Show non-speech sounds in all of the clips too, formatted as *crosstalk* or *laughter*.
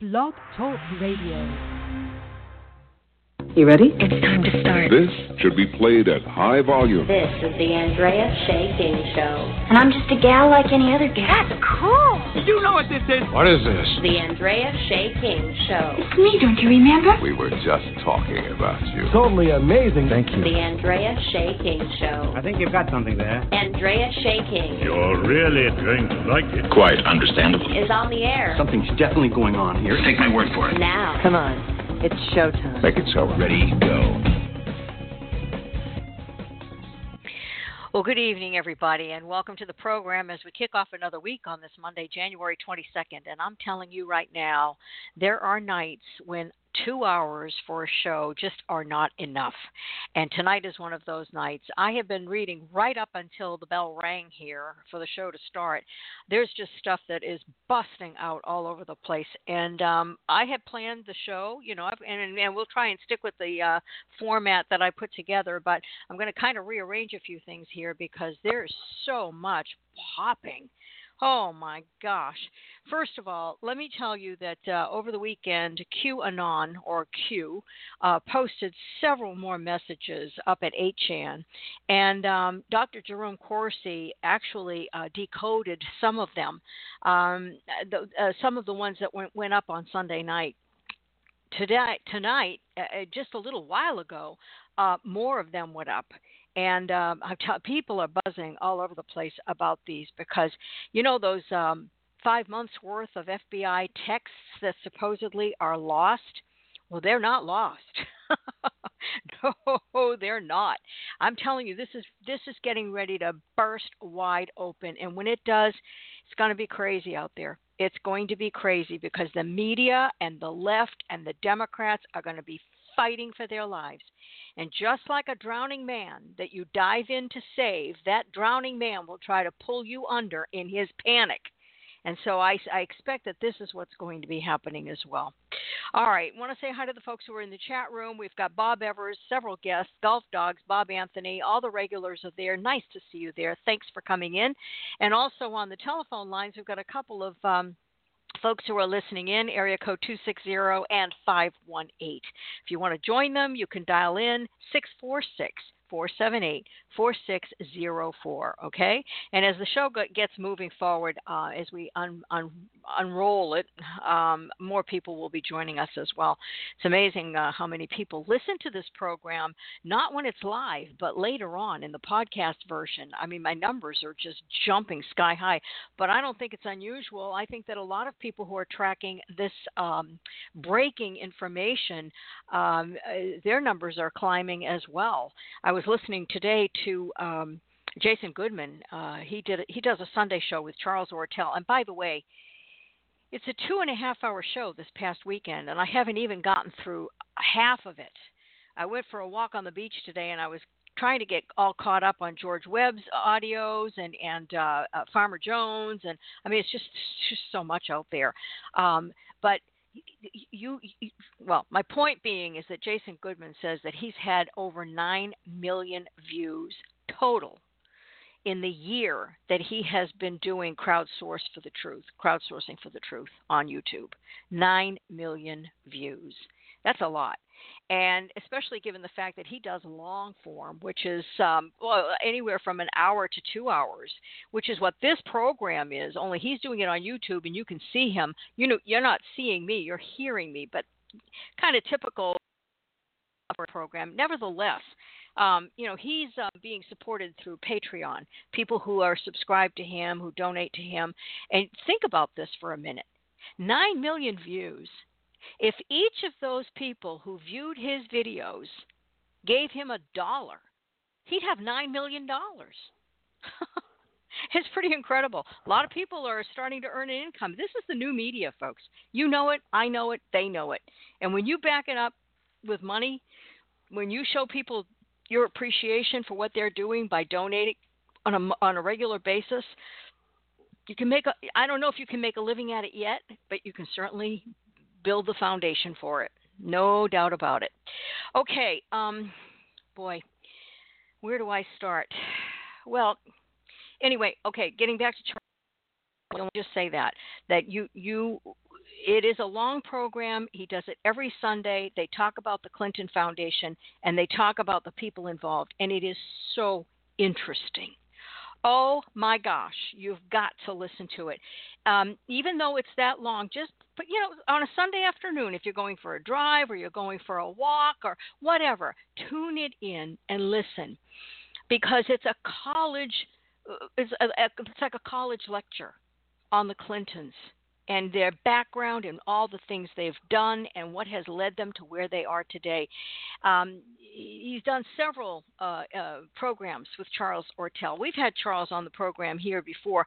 Blog Talk Radio. You ready? It's time to start. This should be played at high volume. This is the Andrea Shea King Show. And I'm just a gal like any other gal. That's cool. You know what this is? What is this? The Andrea Shea King Show. It's me, don't you remember? We were just talking about you. Totally amazing. Thank you. The Andrea Shea King Show. I think you've got something there. Andrea Shea King You're really going to like it. Quite understandable. is on the air Something's definitely going on here. Take my word for it. now. Come on. It's showtime. Make it so. Ready, go. Well, good evening, everybody, and welcome to the program as we kick off another week on this Monday, January 22nd. And I'm telling you right now, there are nights when two hours for a show just are not enough. And tonight is one of those nights. I have been reading right up until the bell rang here for the show to start. There's just stuff that is busting out all over the place. And um, I had planned the show, you know, I've, and, and we'll try and stick with the uh, format that I put together, but I'm going to kind of rearrange a few things here because there's so much popping. Oh my gosh. First of all, let me tell you that uh, over the weekend, QAnon or Q uh, posted several more messages up at 8chan, and um, Dr. Jerome Corsi actually uh, decoded some of them, um, the, uh, some of the ones that went, went up on Sunday night. Today, tonight, uh, uh, just a little while ago, more of them went up and um, I tell, people are buzzing all over the place about these because you know those um, five months worth of FBI texts that supposedly are lost. Well, they're not lost. *laughs* no, they're not. I'm telling you, this is this is getting ready to burst wide open, and when it does, it's going to be crazy out there. It's going to be crazy because the media and the left and the Democrats are going to be fighting for their lives. And just like a drowning man that you dive in to save, that drowning man will try to pull you under in his panic. And so I, I expect that this is what's going to be happening as well. All right, want to say hi to the folks who are in the chat room. We've got Bob Evers, several guests, Golf Dogs, Bob Anthony, all the regulars are there. Nice to see you there. Thanks for coming in. And also on the telephone lines, we've got a couple of. Um, folks who are listening in, area code 260 and 518. If you want to join them, you can dial in 646 478 4604. Okay? And as the show gets moving forward, uh, as we un- un- unroll it, um, more people will be joining us as well. It's amazing uh, how many people listen to this program, not when it's live, but later on in the podcast version. I mean, my numbers are just jumping sky high, but I don't think it's unusual. I think that a lot of people who are tracking this um, breaking information, um, uh, their numbers are climbing as well. I was listening today to um, Jason Goodman. Uh, he did he does a Sunday show with Charles Ortel. And by the way, it's a two and a half hour show this past weekend, and I haven't even gotten through half of it. I went for a walk on the beach today, and I was trying to get all caught up on George Webb's audios and and uh, uh, Farmer Jones, and I mean it's just just so much out there. Um, but you, you, well, my point being is that Jason Goodman says that he's had over 9 million views total in the year that he has been doing crowdsource for the truth, crowdsourcing for the truth on YouTube. 9 million views. That's a lot. And especially given the fact that he does long form, which is um, well anywhere from an hour to two hours, which is what this program is. Only he's doing it on YouTube, and you can see him. You know, you're not seeing me; you're hearing me. But kind of typical program. Nevertheless, um, you know, he's uh, being supported through Patreon. People who are subscribed to him, who donate to him, and think about this for a minute: nine million views. If each of those people who viewed his videos gave him a dollar, he'd have $9 million. *laughs* it's pretty incredible. A lot of people are starting to earn an income. This is the new media, folks. You know it, I know it, they know it. And when you back it up with money, when you show people your appreciation for what they're doing by donating on a, on a regular basis, you can make a I don't know if you can make a living at it yet, but you can certainly build the foundation for it. No doubt about it. Okay, um, boy, where do I start? Well, anyway, okay, getting back to Charlie, me just say that that you you it is a long program. He does it every Sunday. They talk about the Clinton Foundation and they talk about the people involved, and it is so interesting. Oh my gosh, you've got to listen to it. Um, even though it's that long, just but you know, on a Sunday afternoon, if you're going for a drive or you're going for a walk or whatever, tune it in and listen because it's a college, uh, it's, a, it's like a college lecture on the Clintons and their background and all the things they've done and what has led them to where they are today. Um, he's done several uh, uh, programs with Charles Ortel. We've had Charles on the program here before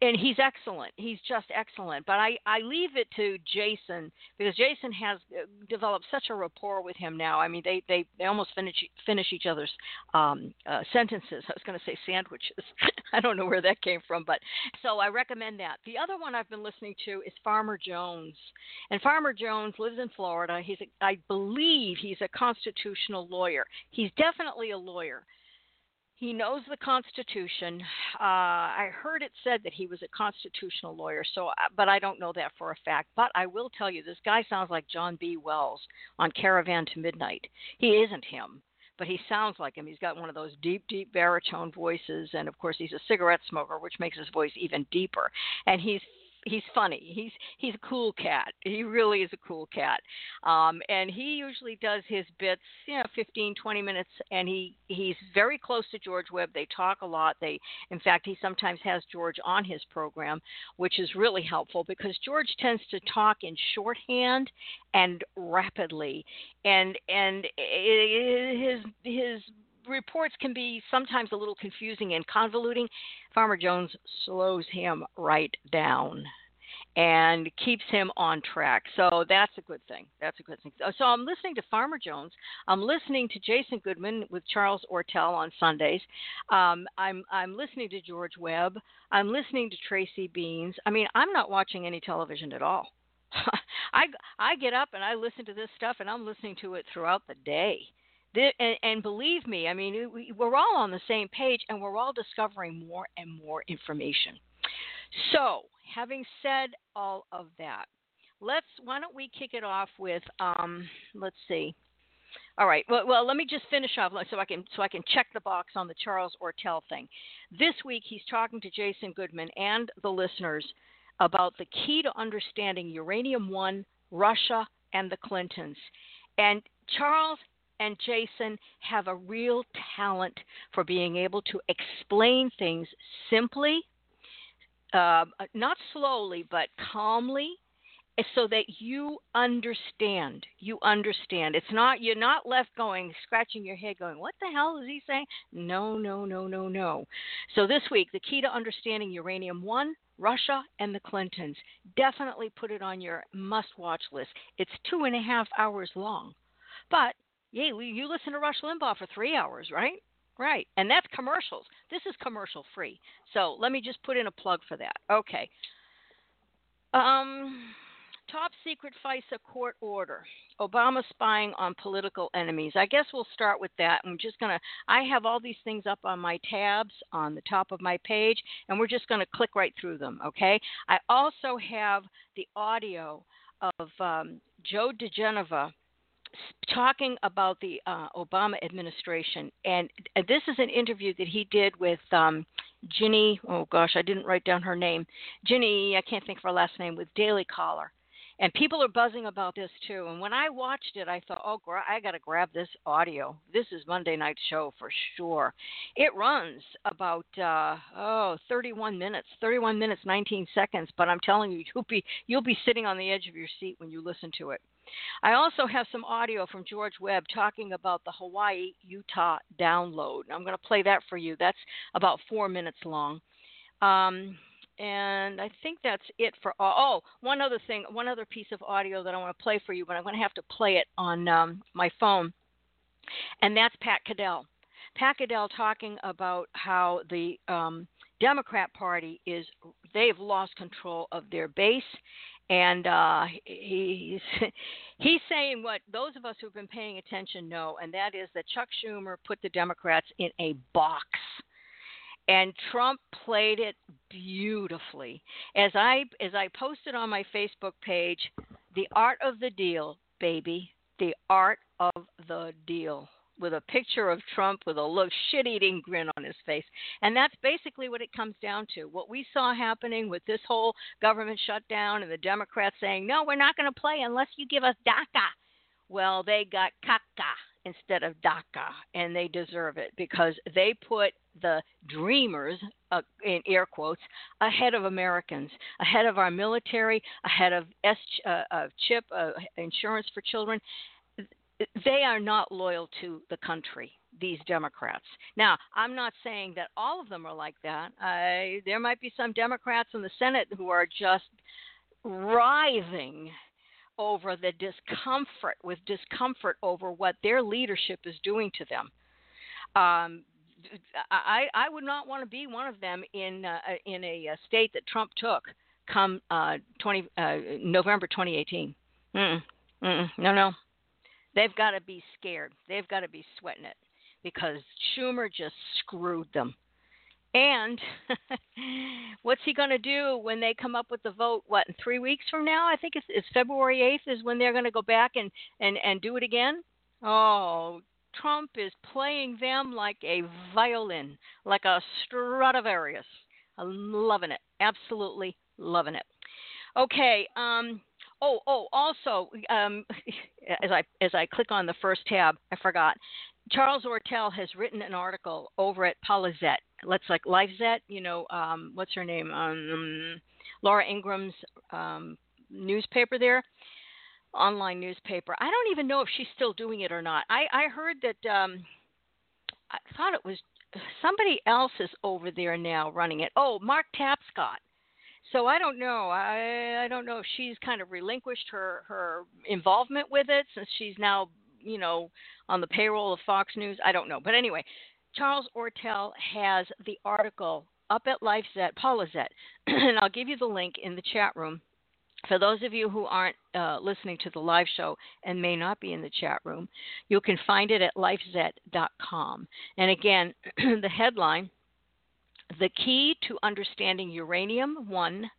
and he's excellent. He's just excellent. But I, I leave it to Jason because Jason has uh, developed such a rapport with him now. I mean, they they, they almost finish finish each other's um, uh, sentences. I was going to say sandwiches. *laughs* I don't know where that came from, but so I recommend that. The other one I've been listening to is Farmer Jones, and Farmer Jones lives in Florida. He's a, I believe he's a constitutional lawyer. He's definitely a lawyer he knows the Constitution. Uh, I heard it said that he was a constitutional lawyer, so uh, but I don't know that for a fact. But I will tell you, this guy sounds like John B. Wells on Caravan to Midnight. He isn't him, but he sounds like him. He's got one of those deep, deep baritone voices, and of course, he's a cigarette smoker, which makes his voice even deeper. And he's he's funny. He's he's a cool cat. He really is a cool cat. Um, and he usually does his bits, you know, 15, 20 minutes, and he he's very close to George Webb. They talk a lot. They, in fact, he sometimes has George on his program, which is really helpful because George tends to talk in shorthand and rapidly, and and it, it, his his reports can be sometimes a little confusing and convoluting. Farmer Jones slows him right down and keeps him on track. So that's a good thing. That's a good thing. So I'm listening to Farmer Jones. I'm listening to Jason Goodman with Charles Ortel on Sundays. Um, I'm I'm listening to George Webb. I'm listening to Tracy Beanz. I mean, I'm not watching any television at all. *laughs* I I get up and I listen to this stuff, and I'm listening to it throughout the day and, and believe me, I mean, we're all on the same page and we're all discovering more and more information. So, having said all of that, let's why don't we kick it off with um, let's see. All right. Well, well, let me just finish off so I can so I can check the box on the Charles Ortel thing. This week he's talking to Jason Goodman and the listeners about the key to understanding uranium one, Russia, and the Clintons. And Charles and Jason have a real talent for being able to explain things simply, uh, not slowly, but calmly, so that you understand. You understand. It's not you're not left going scratching your head, going, "What the hell is he saying?" No, no, no, no, no. So this week, the key to understanding uranium one. Russia and the Clintons. Definitely put it on your must watch list. It's two and a half hours long. But yeah, you listen to Rush Limbaugh for three hours, right? Right. And that's commercials. This is commercial free. So let me just put in a plug for that. Okay. Um, top secret FISA court order. Obama spying on political enemies. I guess we'll start with that. I'm just going to, I have all these things up on my tabs on the top of my page, and we're just going to click right through them, okay? I also have the audio of um, Joe DiGenova talking about the uh, Obama administration, and this is an interview that he did with um, Ginny. Oh gosh, I didn't write down her name. Ginny, I can't think of her last name. With Daily Caller, and people are buzzing about this too. And when I watched it, I thought, oh, I got to grab this audio. This is Monday night show for sure. It runs about uh, oh 31 minutes, 31 minutes 19 seconds. But I'm telling you, you'll be you'll be sitting on the edge of your seat when you listen to it. I also have some audio from George Webb talking about the Hawaii Utah download. I'm going to play that for you. That's about four minutes long. Um, and I think that's it for all. Oh, one other thing, one other piece of audio that I want to play for you, but I'm going to have to play it on um, my phone, and that's Pat Caddell. Pat Caddell talking about how the um, Democrat Party is they've lost control of their base and uh, he's *laughs* he's saying what those of us who've been paying attention know, and that is that Chuck Schumer put the Democrats in a box, and Trump played it beautifully. As I as I posted on my Facebook page, the art of the deal, baby, the art of the deal with a picture of Trump with a look shit eating grin on his face. And that's basically what it comes down to. What we saw happening with this whole government shutdown and the Democrats saying, No, we're not gonna play unless you give us DACA. Well, they got caca instead of DACA, and they deserve it because they put the dreamers, uh, in air quotes, ahead of Americans, ahead of our military, ahead of S, uh, uh, CHIP, uh, insurance for children. They are not loyal to the country. These Democrats. Now, I'm not saying that all of them are like that. I, there might be some Democrats in the Senate who are just writhing over the discomfort, with discomfort over what their leadership is doing to them. Um, I, I would not want to be one of them in uh, in a, a state that Trump took come uh, 20 uh, November 2018. Mm-mm, mm-mm, no, no, they've got to be scared. They've got to be sweating it because Schumer just screwed them. And *laughs* what's he going to do when they come up with the vote? What in three weeks from now? I think it's, it's February eighth is when they're going to go back and and and do it again. Oh, Trump is playing them like a violin, like a Stradivarius. I'm loving it, absolutely loving it. Okay. Um, oh, oh. Also, um, *laughs* as I as I click on the first tab, I forgot. Charles Ortel has written an article over at PoliZette. Let's like LifeZette. You know, um, what's her name? Um, Laura Ingraham's um, newspaper there online newspaper. I don't even know if she's still doing it or not. I, I heard that um, I thought it was somebody else is over there now running it. Oh, Mark Tapscott. So I don't know. I I don't know if she's kind of relinquished her her involvement with it since she's now you know on the payroll of Fox News. I don't know, but anyway, Charles Ortel has the article up at LifeZette, PoliZette, *clears throat* and I'll give you the link in the chat room for those of you who aren't uh, listening to the live show and may not be in the chat room, you can find it at lifezette.com. And again, *clears throat* the headline The Key to Understanding Uranium One,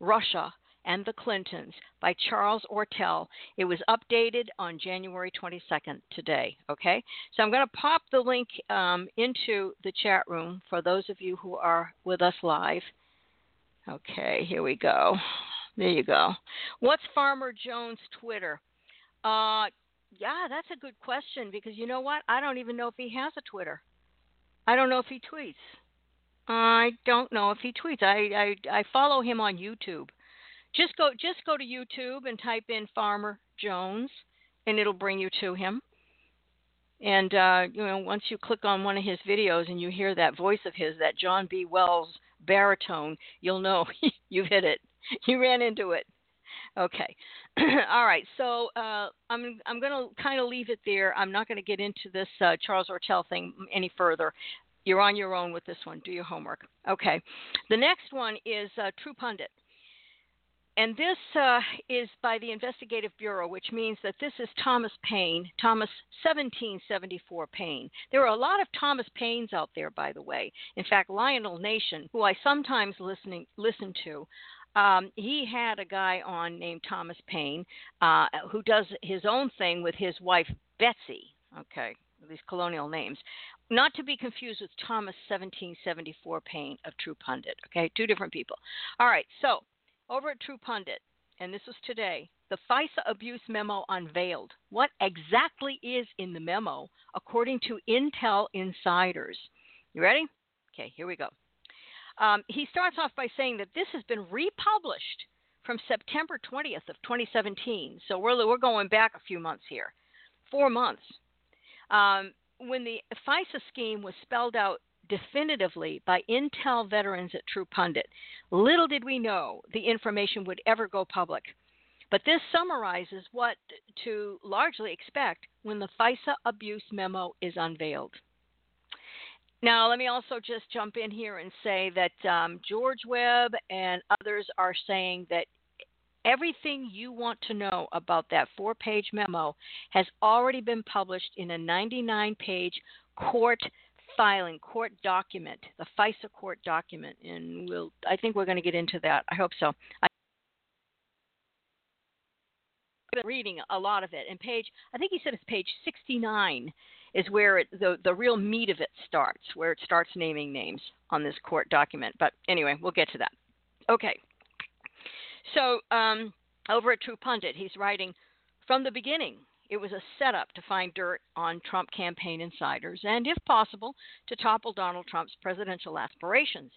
Russia, and the Clintons by Charles Ortel. It was updated on January 22nd today. Okay, so I'm going to pop the link um, into the chat room for those of you who are with us live. Okay, here we go. There you go. What's Farmer Jones' Twitter? Uh, yeah, that's a good question because you know what? I don't even know if he has a Twitter. I don't know if he tweets. I don't know if he tweets. I, I I follow him on YouTube. Just go just go to YouTube and type in Farmer Jones, and it'll bring you to him. And uh, you know, once you click on one of his videos and you hear that voice of his, that John B. Wells baritone, you'll know *laughs* you've hit it. you ran into it. Okay. *clears throat* All right. So uh, I'm I'm going to kind of leave it there. I'm not going to get into this uh, Charles Ortel thing any further. You're on your own with this one. Do your homework. Okay. The next one is uh, True Pundit. And this uh, is by the Investigative Bureau, which means that this is Thomas Paine, Thomas 1774 Paine. There are a lot of Thomas Paines out there, by the way. In fact, Lionel Nation, who I sometimes listening listen to, um, he had a guy on named Thomas Paine uh, who does his own thing with his wife Betsy. Okay, these colonial names, not to be confused with Thomas 1774 Paine of True Pundit. Okay, two different people. All right, so over at True Pundit, and this was today. The FISA abuse memo unveiled. What exactly is in the memo, according to Intel insiders? You ready? Okay, here we go. Um, he starts off by saying that this has been republished from September 20th of 2017. So we're we're going back a few months here, four months. Um, when the FISA scheme was spelled out definitively by Intel veterans at True Pundit, little did we know the information would ever go public. But this summarizes what to largely expect when the FISA abuse memo is unveiled. Now, let me also just jump in here and say that um, George Webb and others are saying that everything you want to know about that four page memo has already been published in a 99 page court filing court document, the FISA court document, and we'll. I think we're going to get into that. I hope so. I've been reading a lot of it, and page. I think he said it's page 69 is where it, the the real meat of it starts, where it starts naming names on this court document. But anyway, we'll get to that. Okay. So um, over at True Pundit, he's writing from the beginning. It was a setup to find dirt on Trump campaign insiders and, if possible, to topple Donald Trump's presidential aspirations.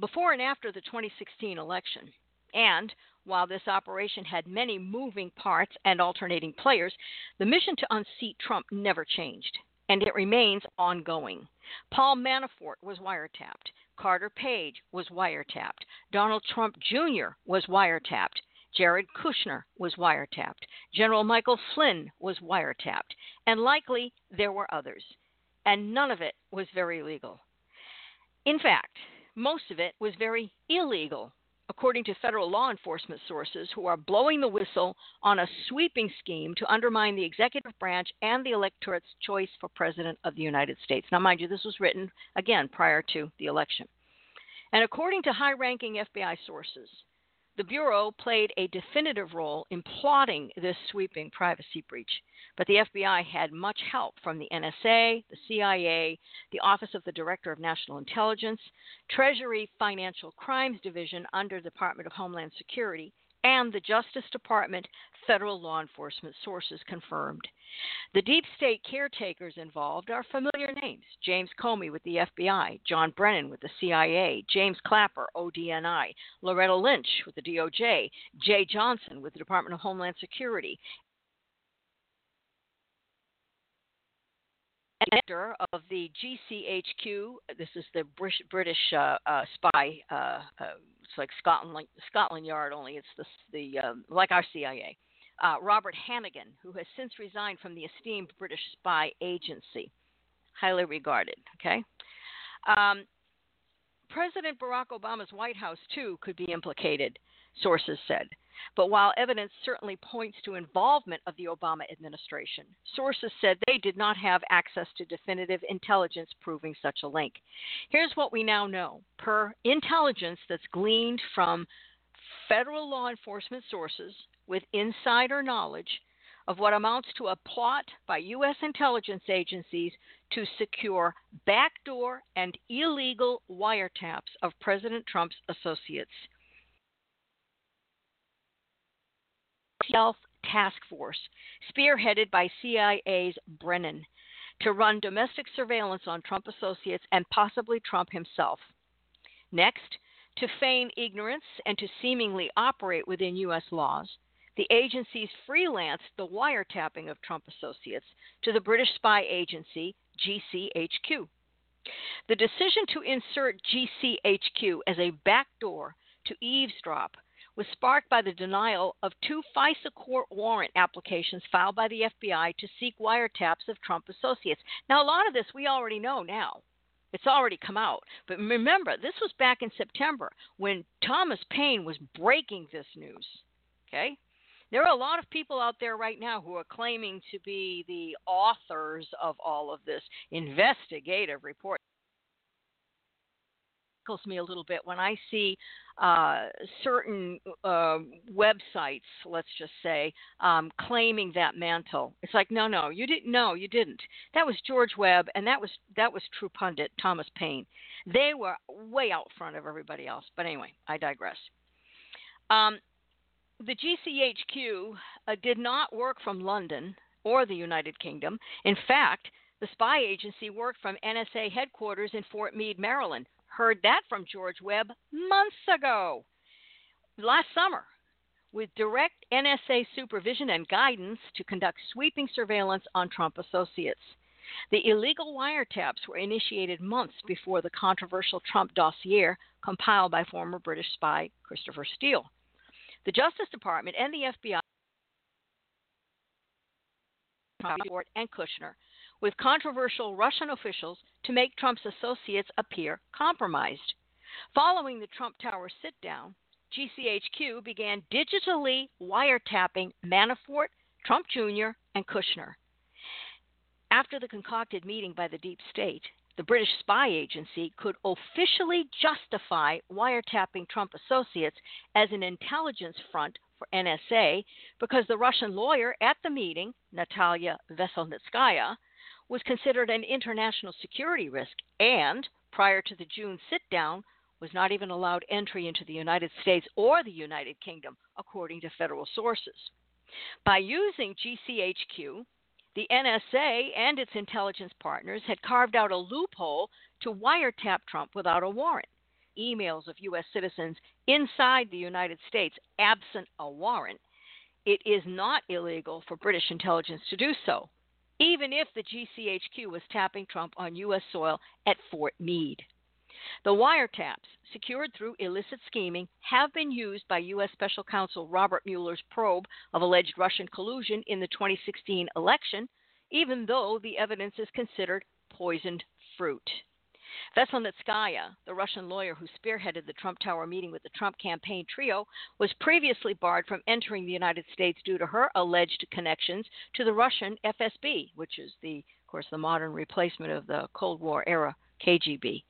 Before and after the 2016 election, and while this operation had many moving parts and alternating players, the mission to unseat Trump never changed, and it remains ongoing. Paul Manafort was wiretapped. Carter Page was wiretapped. Donald Trump Jr. was wiretapped. Jared Kushner was wiretapped. General Michael Flynn was wiretapped. And likely there were others. And none of it was very legal. In fact, most of it was very illegal, according to federal law enforcement sources who are blowing the whistle on a sweeping scheme to undermine the executive branch and the electorate's choice for president of the United States. Now, mind you, this was written again prior to the election. And according to high ranking FBI sources, the Bureau played a definitive role in plotting this sweeping privacy breach, but the FBI had much help from the NSA, the CIA, the Office of the Director of National Intelligence, Treasury Financial Crimes Division under the Department of Homeland Security, and the Justice Department federal law enforcement sources confirmed. The deep state caretakers involved are familiar names James Comey with the FBI, John Brennan with the CIA, James Clapper, ODNI, Loretta Lynch with the DOJ, Jeh Johnson with the Department of Homeland Security. Director of the GCHQ, this is the British uh, uh, spy uh, it's like Scotland Scotland Yard, only it's the the um, like our CIA. Uh, Robert Hannigan, who has since resigned from the esteemed British spy agency, highly regarded. Okay. Um, President Barack Obama's White House too could be implicated, sources said. But while evidence certainly points to involvement of the Obama administration, sources said they did not have access to definitive intelligence proving such a link. Here's what we now know per intelligence that's gleaned from federal law enforcement sources with insider knowledge of what amounts to a plot by U.S. intelligence agencies to secure backdoor and illegal wiretaps of President Trump's associates. Stealth Task Force, spearheaded by CIA's Brennan, to run domestic surveillance on Trump associates and possibly Trump himself. Next, to feign ignorance and to seemingly operate within U.S. laws, the agencies freelanced the wiretapping of Trump associates to the British spy agency GCHQ. The decision to insert GCHQ as a backdoor to eavesdrop was sparked by the denial of two FISA court warrant applications filed by the FBI to seek wiretaps of Trump associates. Now, a lot of this we already know now. It's already come out. But remember, this was back in September when Thomas Paine was breaking this news. Okay? There are a lot of people out there right now who are claiming to be the authors of all of this investigative report tickles me a little bit when I see uh, certain uh, websites, let's just say, um, claiming that mantle. It's like, no, no, you didn't. No, you didn't. That was George Webb, and that was that was True Pundit Thomas Paine. They were way out front of everybody else. But anyway, I digress. Um, the GCHQ uh, did not work from London or the United Kingdom. In fact, the spy agency worked from NSA headquarters in Fort Meade, Maryland, Heard that from George Webb months ago, last summer, with direct NSA supervision and guidance to conduct sweeping surveillance on Trump associates. The illegal wiretaps were initiated months before the controversial Trump dossier compiled by former British spy Christopher Steele. The Justice Department and the FBI and Kushner with controversial Russian officials to make Trump's associates appear compromised. Following the Trump Tower sit down, GCHQ began digitally wiretapping Manafort, Trump Jr., and Kushner. After the concocted meeting by the deep state, the British spy agency could officially justify wiretapping Trump associates as an intelligence front for NSA because the Russian lawyer at the meeting, Natalia Veselnitskaya, was considered an international security risk and, prior to the June sit down, was not even allowed entry into the United States or the United Kingdom, according to federal sources. By using GCHQ, the NSA and its intelligence partners had carved out a loophole to wiretap Trump without a warrant. Emails of U.S. citizens inside the United States, absent a warrant, it is not illegal for British intelligence to do so, even if the GCHQ was tapping Trump on U.S. soil at Fort Meade. The wiretaps, secured through illicit scheming, have been used by U.S. Special Counsel Robert Mueller's probe of alleged Russian collusion in the 2016 election, even though the evidence is considered poisoned fruit. Veselnitskaya, the Russian lawyer who spearheaded the Trump Tower meeting with the Trump campaign trio, was previously barred from entering the United States due to her alleged connections to the Russian FSB, which is the, of course, the modern replacement of the Cold War era KGB.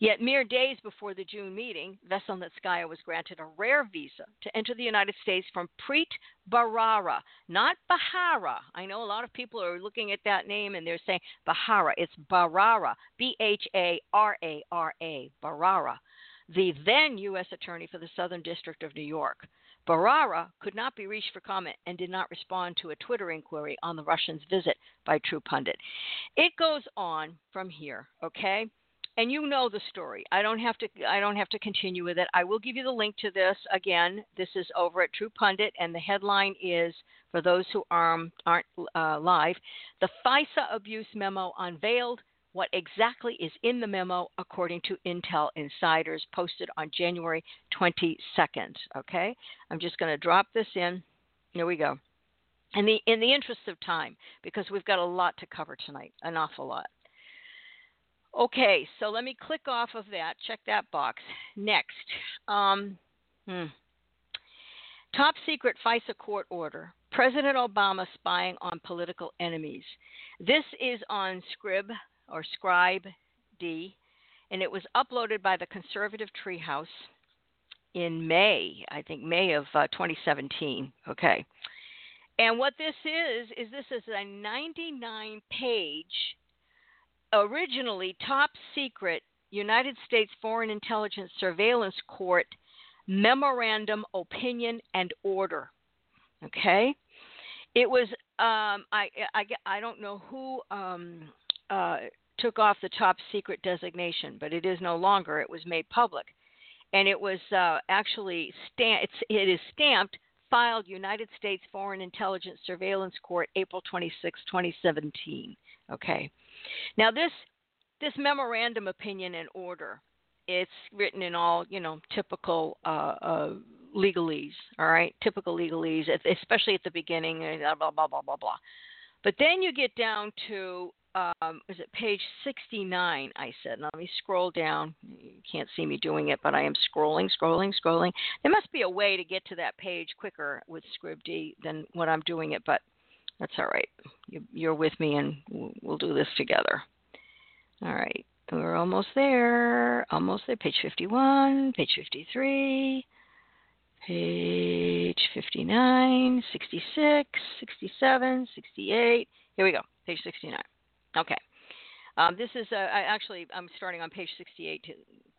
Yet, mere days before the June meeting, Veselnitskaya was granted a rare visa to enter the United States from Preet Bharara, not Bahara. I know a lot of people are looking at that name and they're saying Bahara. It's Bharara, B H A R A R A, Bharara, the then U.S. Attorney for the Southern District of New York. Bharara could not be reached for comment and did not respond to a Twitter inquiry on the Russians' visit by True Pundit. It goes on from here, okay? and you know the story. I don't have to. I don't have to continue with it. I will give you the link to this again. This is over at True Pundit, and the headline is for those who aren't uh, live: the FISA abuse memo unveiled. What exactly is in the memo, according to Intel insiders, posted on January 22nd. Okay, I'm just going to drop this in. Here we go. In the in the interest of time, because we've got a lot to cover tonight, an awful lot. Okay, so let me click off of that. Check that box. Next, um, hmm. top secret FISA court order. President Obama spying on political enemies. This is on Scrib or Scribe D, and it was uploaded by the Conservative Treehouse in May, I think May of uh, 2017. Okay. And what this is, is this is a 99 page originally top secret United States Foreign Intelligence Surveillance Court memorandum, opinion, and order. Okay, it was um, I, I I don't know who um, uh, took off the top secret designation, but it is no longer. It was made public, and it was uh, actually stamp. It's, it is stamped. Filed United States Foreign Intelligence Surveillance Court, April 26, 2017. Okay. Now this this memorandum opinion and order, it's written in all you know typical uh, uh, legalese. All right, typical legalese, especially at the beginning. Blah blah blah blah blah. But then you get down to um, is it page 69? I said. Now let me scroll down. You can't see me doing it, but I am scrolling, scrolling, scrolling. There must be a way to get to that page quicker with ScribD than when I'm doing it, but that's all right. You, are with me, and we'll do this together. All right. We're almost there. Almost there. Page 51, page 53, page 59, 66, 67, 68. Here we go. Page 69. Okay. Um, this is uh, I actually I'm starting on page 68 to,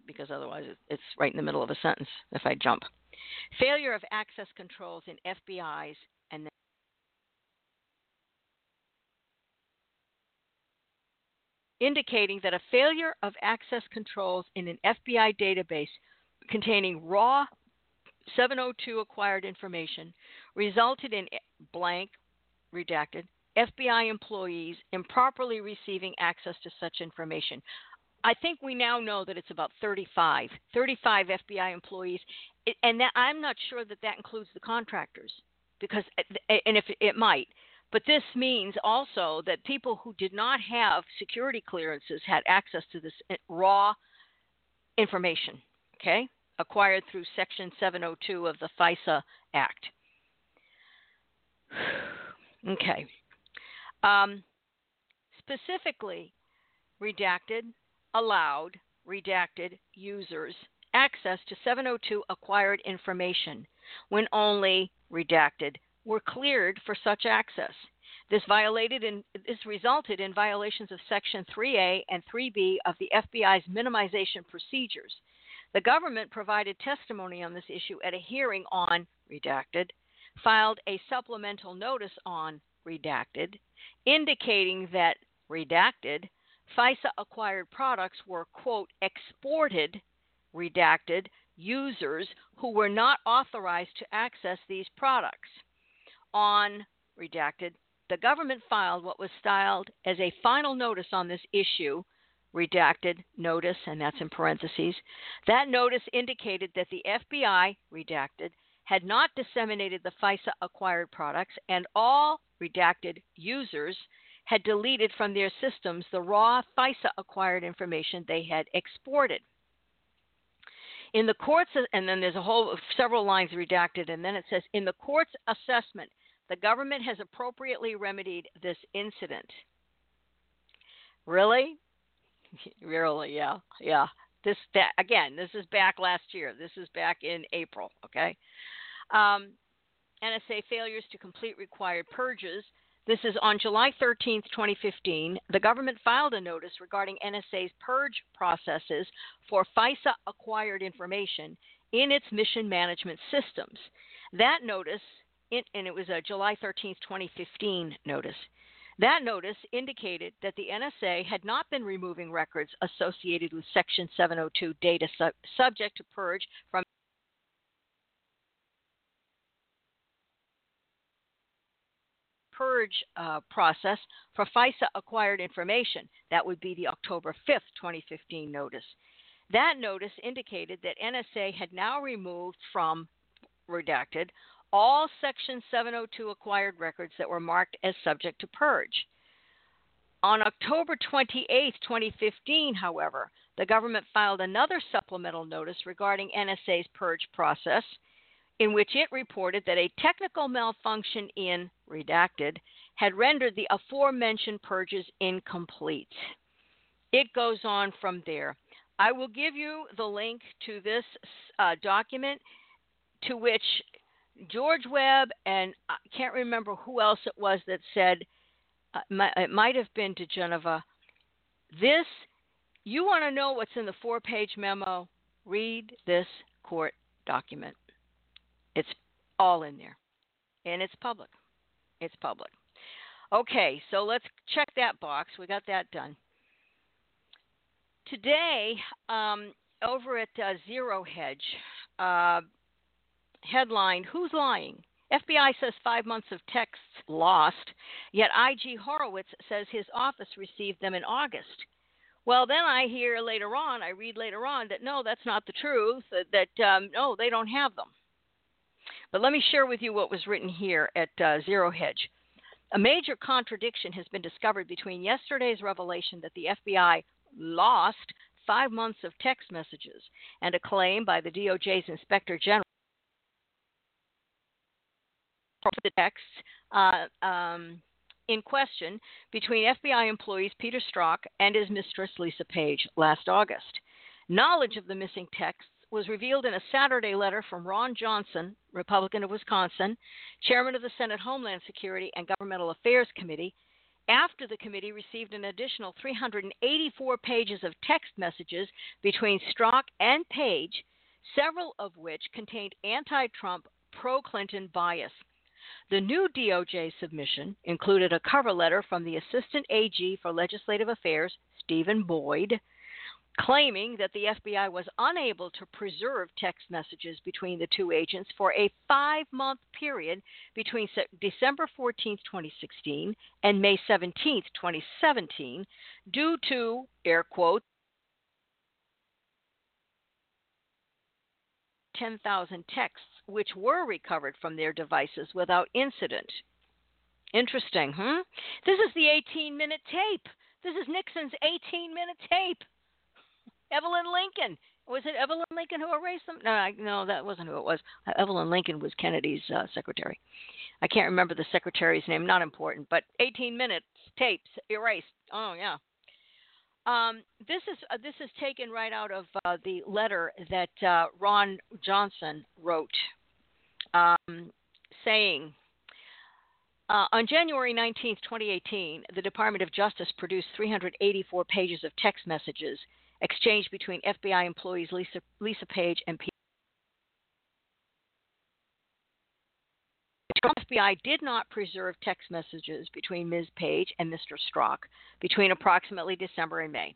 because otherwise it's right in the middle of a sentence if I jump. Failure of access controls in FBI's and indicating that a failure of access controls in an FBI database containing raw 702 acquired information resulted in blank redacted FBI employees improperly receiving access to such information. I think we now know that it's about 35, 35 FBI employees, and that, I'm not sure that that includes the contractors, because and if it might, but this means also that people who did not have security clearances had access to this eh, raw information, okay, acquired through Section 702 of the FISA Act. *sighs* okay. Um, specifically, redacted allowed redacted users access to 702 acquired information when only redacted were cleared for such access. This violated in, this resulted in violations of Section 3A and 3B of the FBI's minimization procedures. The government provided testimony on this issue at a hearing on redacted, filed a supplemental notice on redacted, indicating that redacted FISA acquired products were quote exported redacted users who were not authorized to access these products. On redacted, the government filed what was styled as a final notice on this issue, redacted notice, and that's in parentheses. That notice indicated that the FBI, redacted, had not disseminated the FISA acquired products, and all redacted users had deleted from their systems the raw FISA acquired information they had exported. In the court's, and then there's a whole several lines redacted, and then it says, in the court's assessment, the government has appropriately remedied this incident. Really? *laughs* really? Yeah, yeah. This that, again. This is back last year. This is back in April. Okay. Um, NSA failures to complete required purges. This is on July 13, 2015. The government filed a notice regarding NSA's purge processes for FISA acquired information in its mission management systems. That notice and it was a July 13, 2015 notice. That notice indicated that the NSA had not been removing records associated with Section 702 data su- subject to purge from purge uh, process for FISA acquired information. That would be the October 5th, 2015 notice. That notice indicated that NSA had now removed from redacted all Section 702 acquired records that were marked as subject to purge. On October 28, 2015, however, the government filed another supplemental notice regarding NSA's purge process, in which it reported that a technical malfunction in redacted had rendered the aforementioned purges incomplete. It goes on from there. I will give you the link to this uh, document to which George Webb, and I can't remember who else it was that said, uh, it might have been DiGenova, This, you want to know what's in the four page memo? Read this court document. It's all in there, and it's public. It's public. Okay, so let's check that box. We got that done. Today, um, over at uh, Zero Hedge, uh, Headline Who's Lying? FBI says five months of texts lost, yet IG Horowitz says his office received them in August. Well, then I hear later on, I read later on that no, that's not the truth, that, um, no, they don't have them. But let me share with you what was written here at uh, Zero Hedge. A major contradiction has been discovered between yesterday's revelation that the FBI lost five months of text messages and a claim by the DOJ's Inspector General the texts uh, um, in question between FBI employees Peter Strzok and his mistress Lisa Page last August. Knowledge of the missing texts was revealed in a Saturday letter from Ron Johnson, Republican of Wisconsin, chairman of the Senate Homeland Security and Governmental Affairs Committee, after the committee received an additional 384 pages of text messages between Strzok and Page, several of which contained anti Trump, pro Clinton bias. The new DOJ submission included a cover letter from the Assistant AG for Legislative Affairs, Stephen Boyd, claiming that the FBI was unable to preserve text messages between the two agents for a five month period between December 14, 2016 and May 17, 2017, due to, air quote, 10,000 texts which were recovered from their devices without incident. Interesting, hmm? This is the 18 minute tape. This is Nixon's 18 minute tape. Evelyn Lincoln. Was it Evelyn Lincoln who erased them? No, I, no, that wasn't who it was. Uh, Evelyn Lincoln was Kennedy's uh, secretary. I can't remember the secretary's name. Not important, but 18 minutes tapes erased. Oh yeah. Um, this is uh, this is taken right out of uh, the letter that uh, Ron Johnson wrote, um, saying. Uh, on January 19, 2018, the Department of Justice produced 384 pages of text messages exchanged between FBI employees Lisa, Lisa Page and P. The FBI did not preserve text messages between Ms. Page and Mr. Strzok between approximately December and May.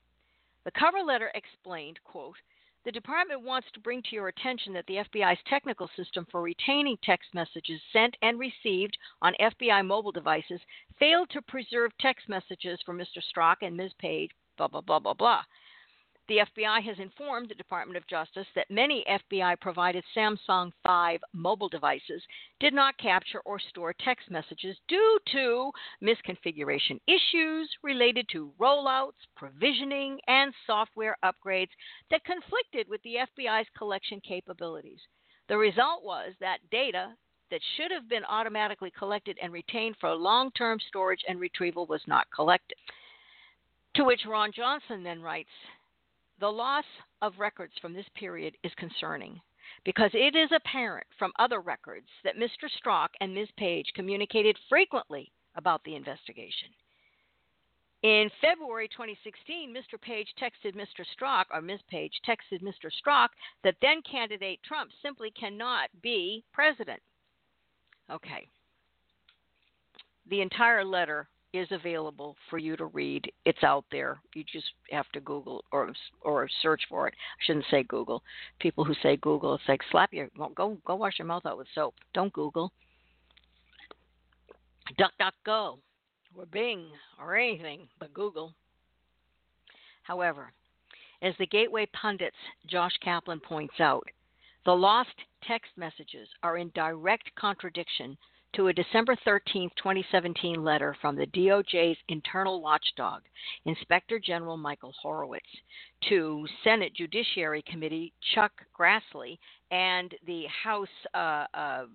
The cover letter explained, quote, the department wants to bring to your attention that the FBI's technical system for retaining text messages sent and received on FBI mobile devices failed to preserve text messages for Mr. Strzok and Ms. Page, blah, blah, blah, blah, blah. The FBI has informed the Department of Justice that many FBI provided Samsung 5 mobile devices did not capture or store text messages due to misconfiguration issues related to rollouts, provisioning, and software upgrades that conflicted with the FBI's collection capabilities. The result was that data that should have been automatically collected and retained for long term storage and retrieval was not collected. To which Ron Johnson then writes the loss of records from this period is concerning because it is apparent from other records that Mr. Strzok and Ms. Page communicated frequently about the investigation. In February 2016, Mr. Page texted Mr. Strzok, or Ms. Page texted Mr. Strzok, that then candidate Trump simply cannot be president. Okay. The entire letter is available for you to read. It's out there. You just have to Google or or search for it. I shouldn't say Google. People who say Google, it's like slap your go go wash your mouth out with soap. Don't Google. DuckDuckGo or Bing or anything but Google. However, as the Gateway Pundit's Josh Kaplan points out, the lost text messages are in direct contradiction to a December 13, 2017 letter from the DOJ's internal watchdog, Inspector General Michael Horowitz, to Senate Judiciary Committee Chuck Grassley and the House uh, uh,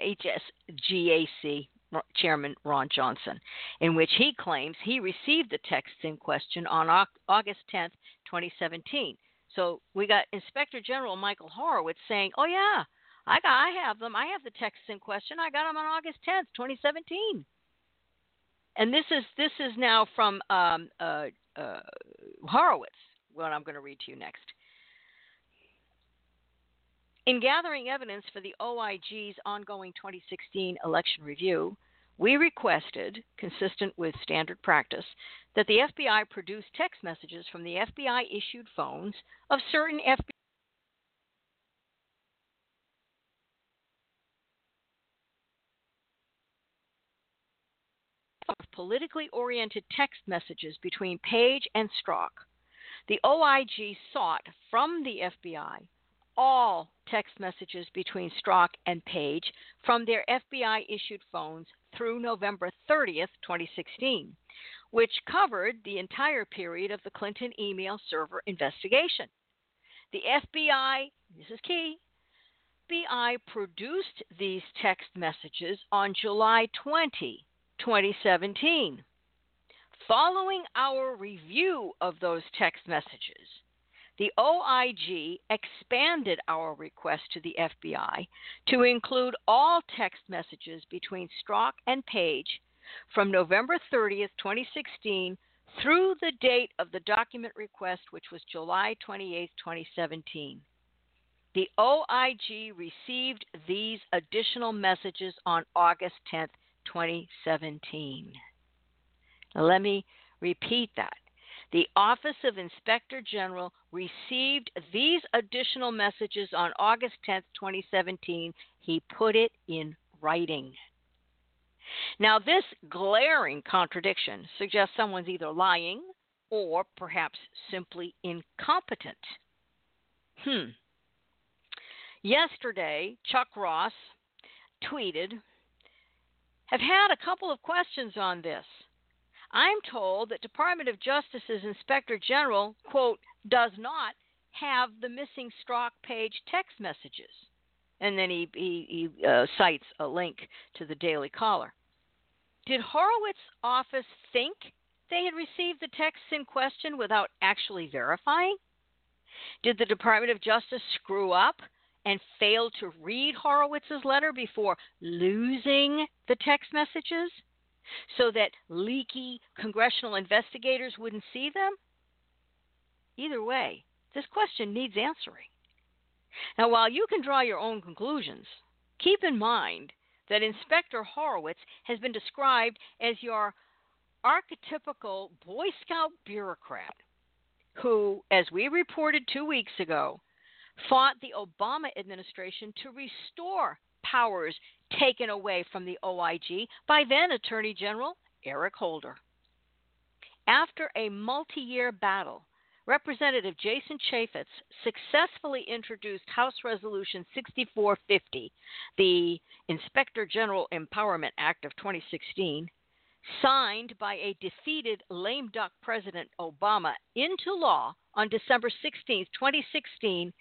HSGAC Chairman Ron Johnson, in which he claims he received the texts in question on August 10, 2017. So we got Inspector General Michael Horowitz saying, "Oh yeah, I got, I have them. I have the texts in question. I got them on August 10th, 2017. And this is this is now from um, uh, uh, Horowitz. What I'm going to read to you next. In gathering evidence for the OIG's ongoing 2016 election review, we requested, consistent with standard practice, that the FBI produce text messages from the FBI issued phones of certain FBI of politically oriented text messages between Page and Strzok, the OIG sought from the FBI all text messages between Strzok and Page from their FBI issued phones through November 30th, 2016, which covered the entire period of the Clinton email server investigation. The FBI, this is key, FBI produced these text messages on July 20, 2017. Following our review of those text messages, the OIG expanded our request to the FBI to include all text messages between Strzok and Page from November 30th, 2016 through the date of the document request, which was July 28, 2017. The OIG received these additional messages on August 10, 2017. Now, let me repeat that. The Office of Inspector General received these additional messages on August 10, 2017. He put it in writing. Now, this glaring contradiction suggests someone's either lying or perhaps simply incompetent. Hmm. Yesterday, Chuck Ross tweeted have had a couple of questions on this. I'm told that Department of Justice's Inspector General, quote, does not have the missing Strzok Page text messages. And then he, he, he uh, cites a link to the Daily Caller. Did Horowitz's office think they had received the texts in question without actually verifying? Did the Department of Justice screw up and failed to read Horowitz's letter before losing the text messages so that leaky congressional investigators wouldn't see them? Either way, this question needs answering. Now, while you can draw your own conclusions, keep in mind that Inspector Horowitz has been described as your archetypical Boy Scout bureaucrat who, as we reported two weeks ago, fought the Obama administration to restore powers taken away from the OIG by then Attorney General Eric Holder. After a multi year battle, Representative Jason Chaffetz successfully introduced House Resolution 6450, the Inspector General Empowerment Act of 2016, signed by a defeated lame duck President Obama into law on December 16, 2016,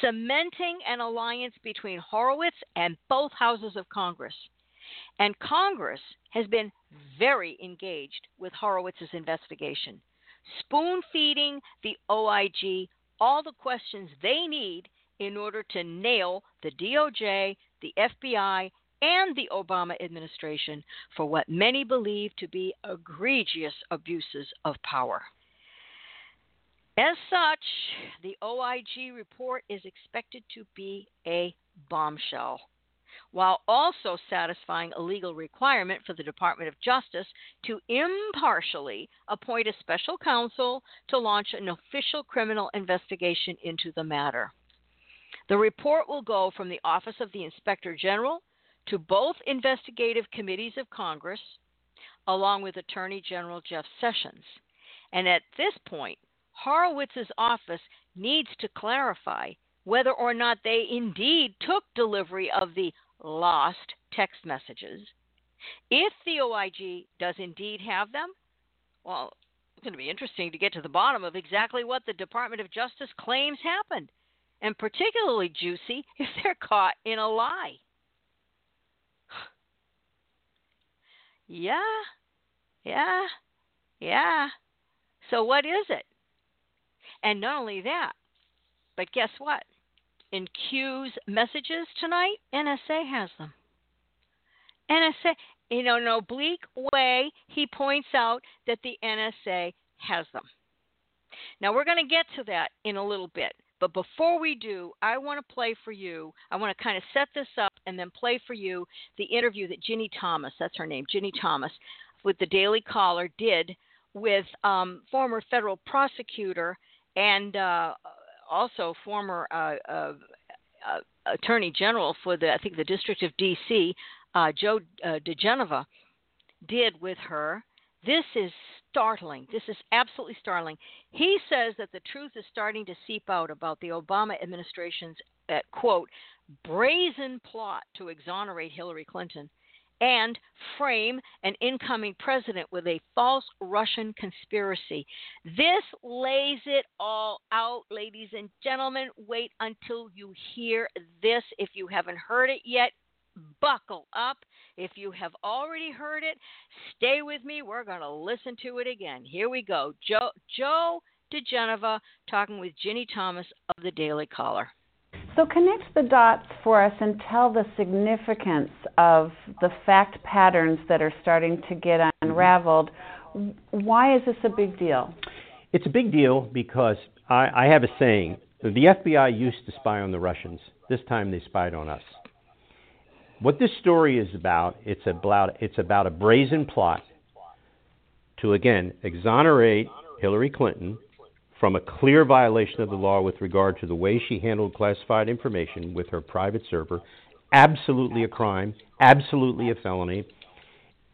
cementing an alliance between Horowitz and both houses of Congress. And Congress has been very engaged with Horowitz's investigation, spoon feeding the OIG all the questions they need in order to nail the DOJ, the FBI, and the Obama administration for what many believe to be egregious abuses of power. As such, the OIG report is expected to be a bombshell, while also satisfying a legal requirement for the Department of Justice to impartially appoint a special counsel to launch an official criminal investigation into the matter. The report will go from the Office of the Inspector General to both investigative committees of Congress, along with Attorney General Jeff Sessions. And at this point, Horowitz's office needs to clarify whether or not they indeed took delivery of the lost text messages. If the OIG does indeed have them, well, it's going to be interesting to get to the bottom of exactly what the Department of Justice claims happened, and particularly juicy *laughs* if they're caught in a lie. *sighs* Yeah, yeah, yeah. So what is it? And not only that, but guess what? In Q's messages tonight, NSA has them. NSA, in an oblique way, he points out that the NSA has them. Now, we're going to get to that in a little bit. But before we do, I want to play for you. I want to kind of set this up and then play for you the interview that Ginny Thomas, that's her name, Ginny Thomas, with the Daily Caller did with um, former federal prosecutor and uh, also former uh, uh, uh, Attorney General for the I think the District of D.C. Uh, Joe DiGenova did with her. This is startling. This is absolutely startling. He says that the truth is starting to seep out about the Obama administration's uh, quote brazen plot to exonerate Hillary Clinton and frame an incoming president with a false Russian conspiracy. This lays it all out, ladies and gentlemen. Wait until you hear this. If you haven't heard it yet, buckle up. If you have already heard it, stay with me. We're going to listen to it again. Here we go. Joe, Joe DiGenova talking with Ginny Thomas of the Daily Caller. So connect the dots for us and tell the significance of the fact patterns that are starting to get mm-hmm. unraveled. Why is this a big deal? It's a big deal because I, I have a saying the FBI used to spy on the Russians. This time they spied on us. What this story is about, it's about, it's about a brazen plot to again exonerate Hillary Clinton from a clear violation of the law with regard to the way she handled classified information with her private server. Absolutely a crime, absolutely a felony.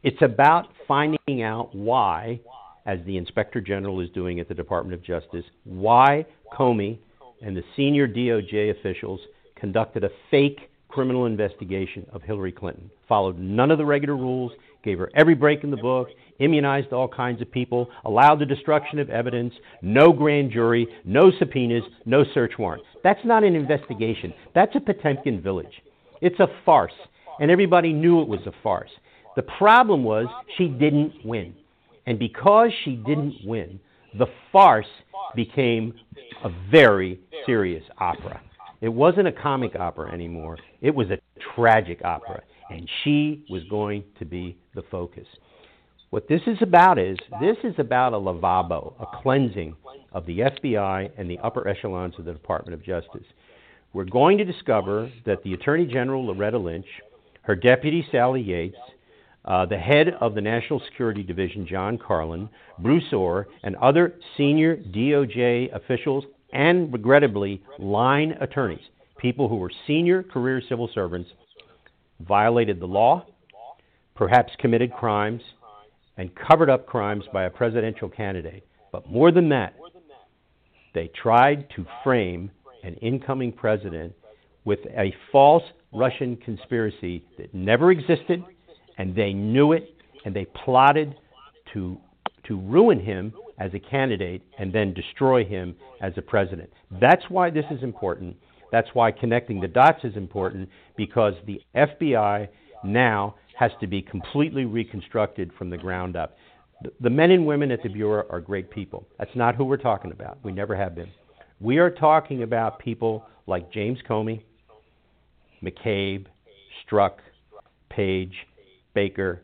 It's about finding out why, as the Inspector General is doing at the Department of Justice, why Comey and the senior DOJ officials conducted a fake criminal investigation of Hillary Clinton, followed none of the regular rules, gave her every break in the book, immunized all kinds of people, allowed the destruction of evidence, no grand jury, no subpoenas, no search warrant. That's not an investigation. That's a Potemkin village. It's a farce, and everybody knew it was a farce. The problem was she didn't win. And because she didn't win, the farce became a very serious opera. It wasn't a comic opera anymore, it was a tragic opera. And she was going to be the focus. What this is about is this is about a lavabo, a cleansing of the FBI and the upper echelons of the Department of Justice. We're going to discover that the Attorney General, Loretta Lynch, her deputy, Sally Yates, uh, the head of the National Security Division, John Carlin, Bruce Ohr, and other senior DOJ officials, and regrettably, line attorneys, people who were senior career civil servants, violated the law, perhaps committed crimes, and covered up crimes by a presidential candidate. But more than that, they tried to frame an incoming president with a false Russian conspiracy that never existed, and they knew it, and they plotted to, to ruin him as a candidate and then destroy him as a president. That's why this is important. That's why connecting the dots is important because the FBI now has to be completely reconstructed from the ground up. The men and women at the Bureau are great people. That's not who we're talking about. We never have been. We are talking about people like James Comey, McCabe, Strzok, Page, Baker,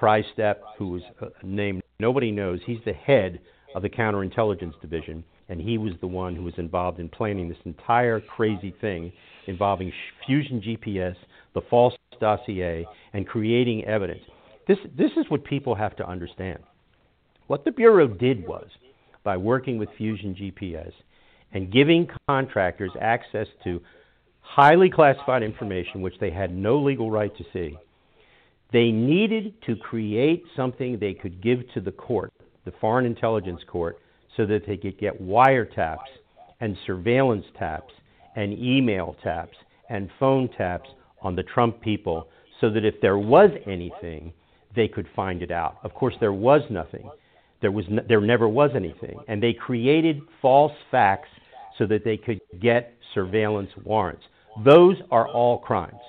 Priestap, who is uh, a name nobody knows. He's the head of the counterintelligence division, and he was the one who was involved in planning this entire crazy thing involving Fusion GPS, the false dossier, and creating evidence. This, this is what people have to understand. What the Bureau did was, by working with Fusion GPS and giving contractors access to highly classified information which they had no legal right to see, they needed to create something they could give to the court, the Foreign Intelligence Court, so that they could get wiretaps and surveillance taps and email taps and phone taps on the Trump people so that if there was anything, they could find it out. Of course, there was nothing. There, was no, there never was anything. And they created false facts so that they could get surveillance warrants. Those are all crimes.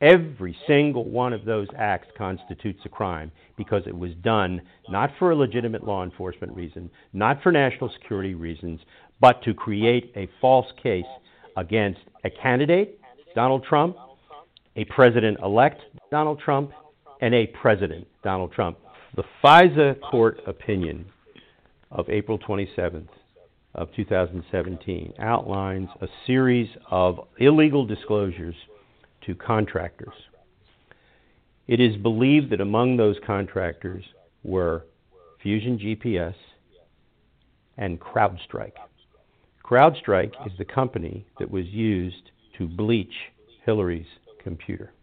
Every single one of those acts constitutes a crime because it was done not for a legitimate law enforcement reason, not for national security reasons, but to create a false case against a candidate, Donald Trump, a president elect, Donald Trump, and a president, Donald Trump. The FISA court opinion of April 27th of 2017 outlines a series of illegal disclosures to contractors. It is believed that among those contractors were Fusion GPS and CrowdStrike. CrowdStrike is the company that was used to bleach Hillary's computer.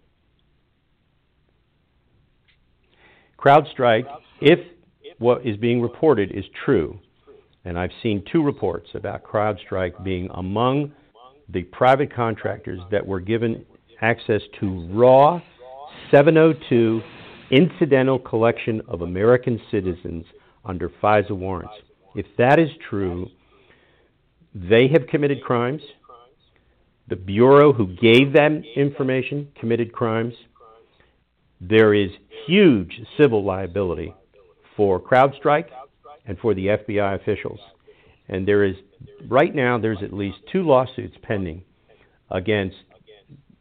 CrowdStrike, if what is being reported is true, and I've seen two reports about CrowdStrike being among the private contractors that were given access to raw 702 incidental collection of American citizens under FISA warrants. If that is true, they have committed crimes. The Bureau who gave them information committed crimes. There is huge civil liability for CrowdStrike and for the FBI officials. And there is, right now, there's at least two lawsuits pending against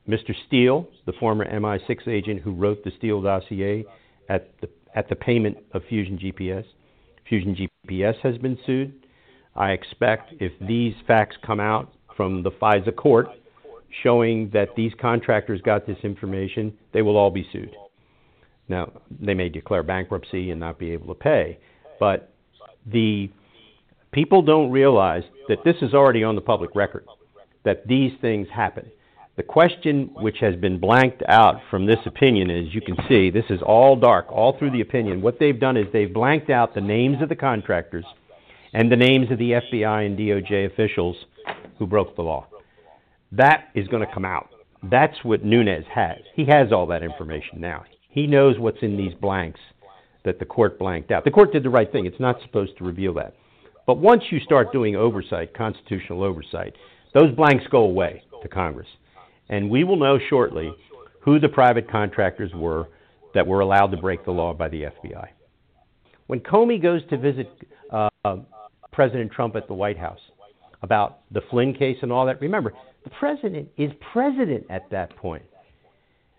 Mr. Steele, the former MI6 agent who wrote the Steele dossier at the, at the payment of Fusion GPS. Fusion GPS has been sued. I expect if these facts come out from the FISA court showing that these contractors got this information, they will all be sued. Now, they may declare bankruptcy and not be able to pay, but the people don't realize that this is already on the public record, that these things happen. The question which has been blanked out from this opinion, is you can see, this is all dark, all through the opinion. What they've done is they've blanked out the names of the contractors and the names of the FBI and DOJ officials who broke the law. That is going to come out. That's what Nunes has. He has all that information now. He knows what's in these blanks that the court blanked out. The court did the right thing. It's not supposed to reveal that. But once you start doing oversight, constitutional oversight, those blanks go away to Congress. And we will know shortly who the private contractors were that were allowed to break the law by the FBI. When Comey goes to visit uh, President Trump at the White House about the Flynn case and all that, remember, the president is president at that point.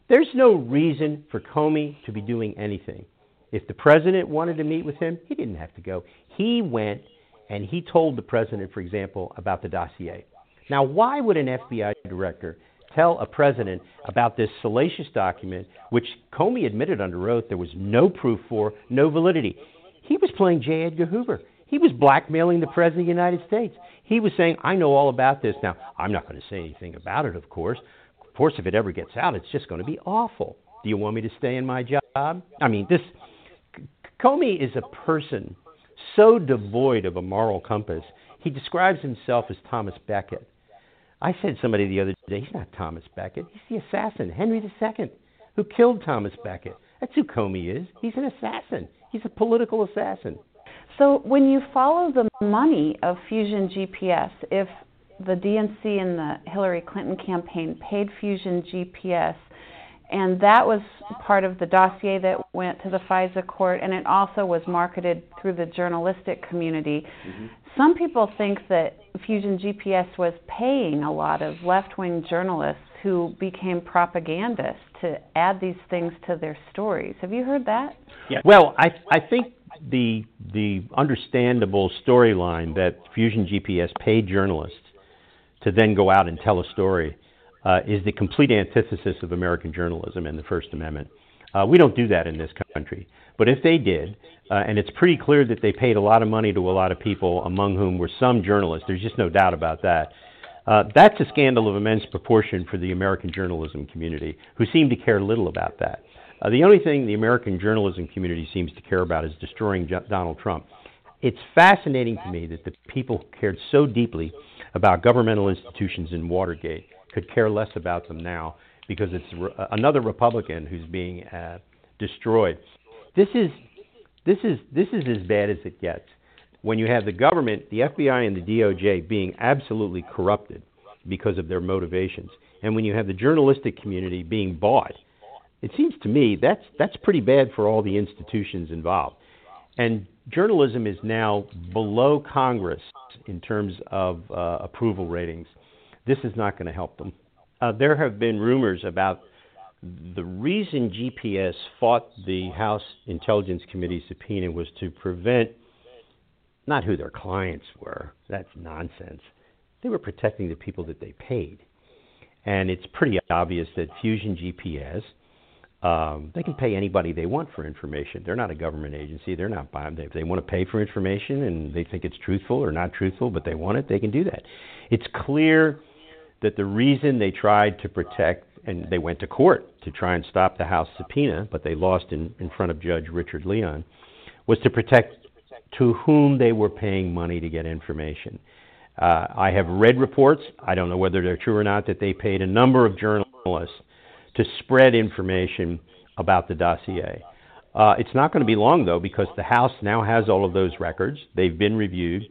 There's no reason for Comey to be doing anything. If the president wanted to meet with him, he didn't have to go. He went and he told the president, for example, about the dossier. Now, why would an FBI director tell a president about this salacious document, which Comey admitted under oath there was no proof for, no validity? He was playing J. Edgar Hoover. He was blackmailing the President of the United States. He was saying, I know all about this. Now, I'm not going to say anything about it, of course. Of course, if it ever gets out, it's just going to be awful. Do you want me to stay in my job? I mean, this Comey is a person so devoid of a moral compass. He describes himself as Thomas Becket. I said somebody the other day, he's not Thomas Becket. He's the assassin, Henry II, who killed Thomas Becket. That's who Comey is. He's an assassin. He's a political assassin. So when you follow the money of Fusion GPS, if the DNC and the Hillary Clinton campaign paid Fusion GPS, and that was part of the dossier that went to the FISA court, and it also was marketed through the journalistic community. Mm-hmm. Some people think that Fusion GPS was paying a lot of left wing journalists who became propagandists to add these things to their stories. Have you heard that? Yeah. Well, I, I think the the understandable storyline that Fusion GPS paid journalists to then go out and tell a story uh, is the complete antithesis of American journalism and the First Amendment. Uh, we don't do that in this country. But if they did, uh, and it's pretty clear that they paid a lot of money to a lot of people, among whom were some journalists, there's just no doubt about that. Uh, that's a scandal of immense proportion for the American journalism community, who seem to care little about that. Uh, the only thing the American journalism community seems to care about is destroying J- Donald Trump. It's fascinating to me that the people cared so deeply about governmental institutions in Watergate could care less about them now because it's re- another Republican who's being uh, destroyed. This is this is this is as bad as it gets. When you have the government, the FBI and the DOJ being absolutely corrupted because of their motivations, and when you have the journalistic community being bought, it seems to me that's that's pretty bad for all the institutions involved. And journalism is now below Congress in terms of uh, approval ratings. This is not going to help them. Uh, there have been rumors about the reason GPS fought the House Intelligence Committee subpoena was to prevent not who their clients were. That's nonsense. They were protecting the people that they paid. And it's pretty obvious that Fusion GPS, um, they can pay anybody they want for information. They're not a government agency. They're not buying. If they want to pay for information and they think it's truthful or not truthful, but they want it, they can do that. It's clear that the reason they tried to protect and they went to court to try and stop the House subpoena, but they lost in, in front of Judge Richard Leon, was to protect to whom they were paying money to get information. Uh, I have read reports, I don't know whether they're true or not, that they paid a number of journalists to spread information about the dossier. Uh, it's not going to be long, though, because the House now has all of those records. They've been reviewed.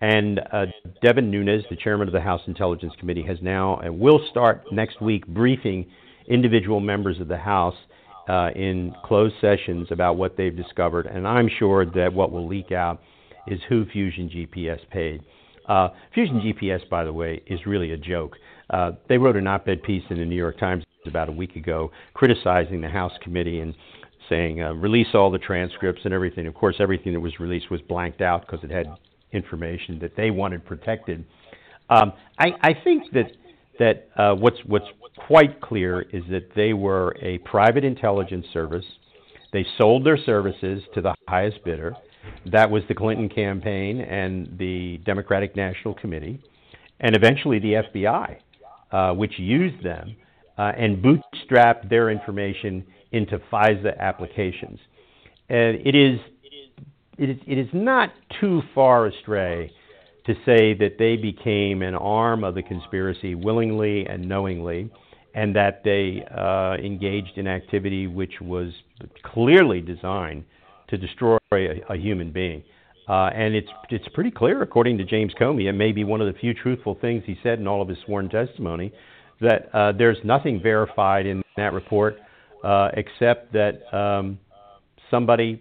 And uh, Devin Nunes, the chairman of the House Intelligence Committee, has now and will start next week briefing individual members of the House uh, in closed sessions about what they've discovered. And I'm sure that what will leak out is who Fusion GPS paid. Uh, Fusion GPS, by the way, is really a joke. Uh, they wrote an op ed piece in the New York Times about a week ago criticizing the House committee and saying uh, release all the transcripts and everything. Of course, everything that was released was blanked out because it had information that they wanted protected. Um, I, I think that that uh, what's what's quite clear is that they were a private intelligence service. They sold their services to the highest bidder. That was the Clinton campaign and the Democratic National Committee, and eventually the FBI, uh, which used them uh, and bootstrapped their information into FISA applications. And it is it is, it is not too far astray to say that they became an arm of the conspiracy willingly and knowingly, and that they uh, engaged in activity which was clearly designed to destroy a, a human being. Uh, and it's it's pretty clear, according to James Comey, it may be one of the few truthful things he said in all of his sworn testimony, that uh, there's nothing verified in that report uh, except that um, somebody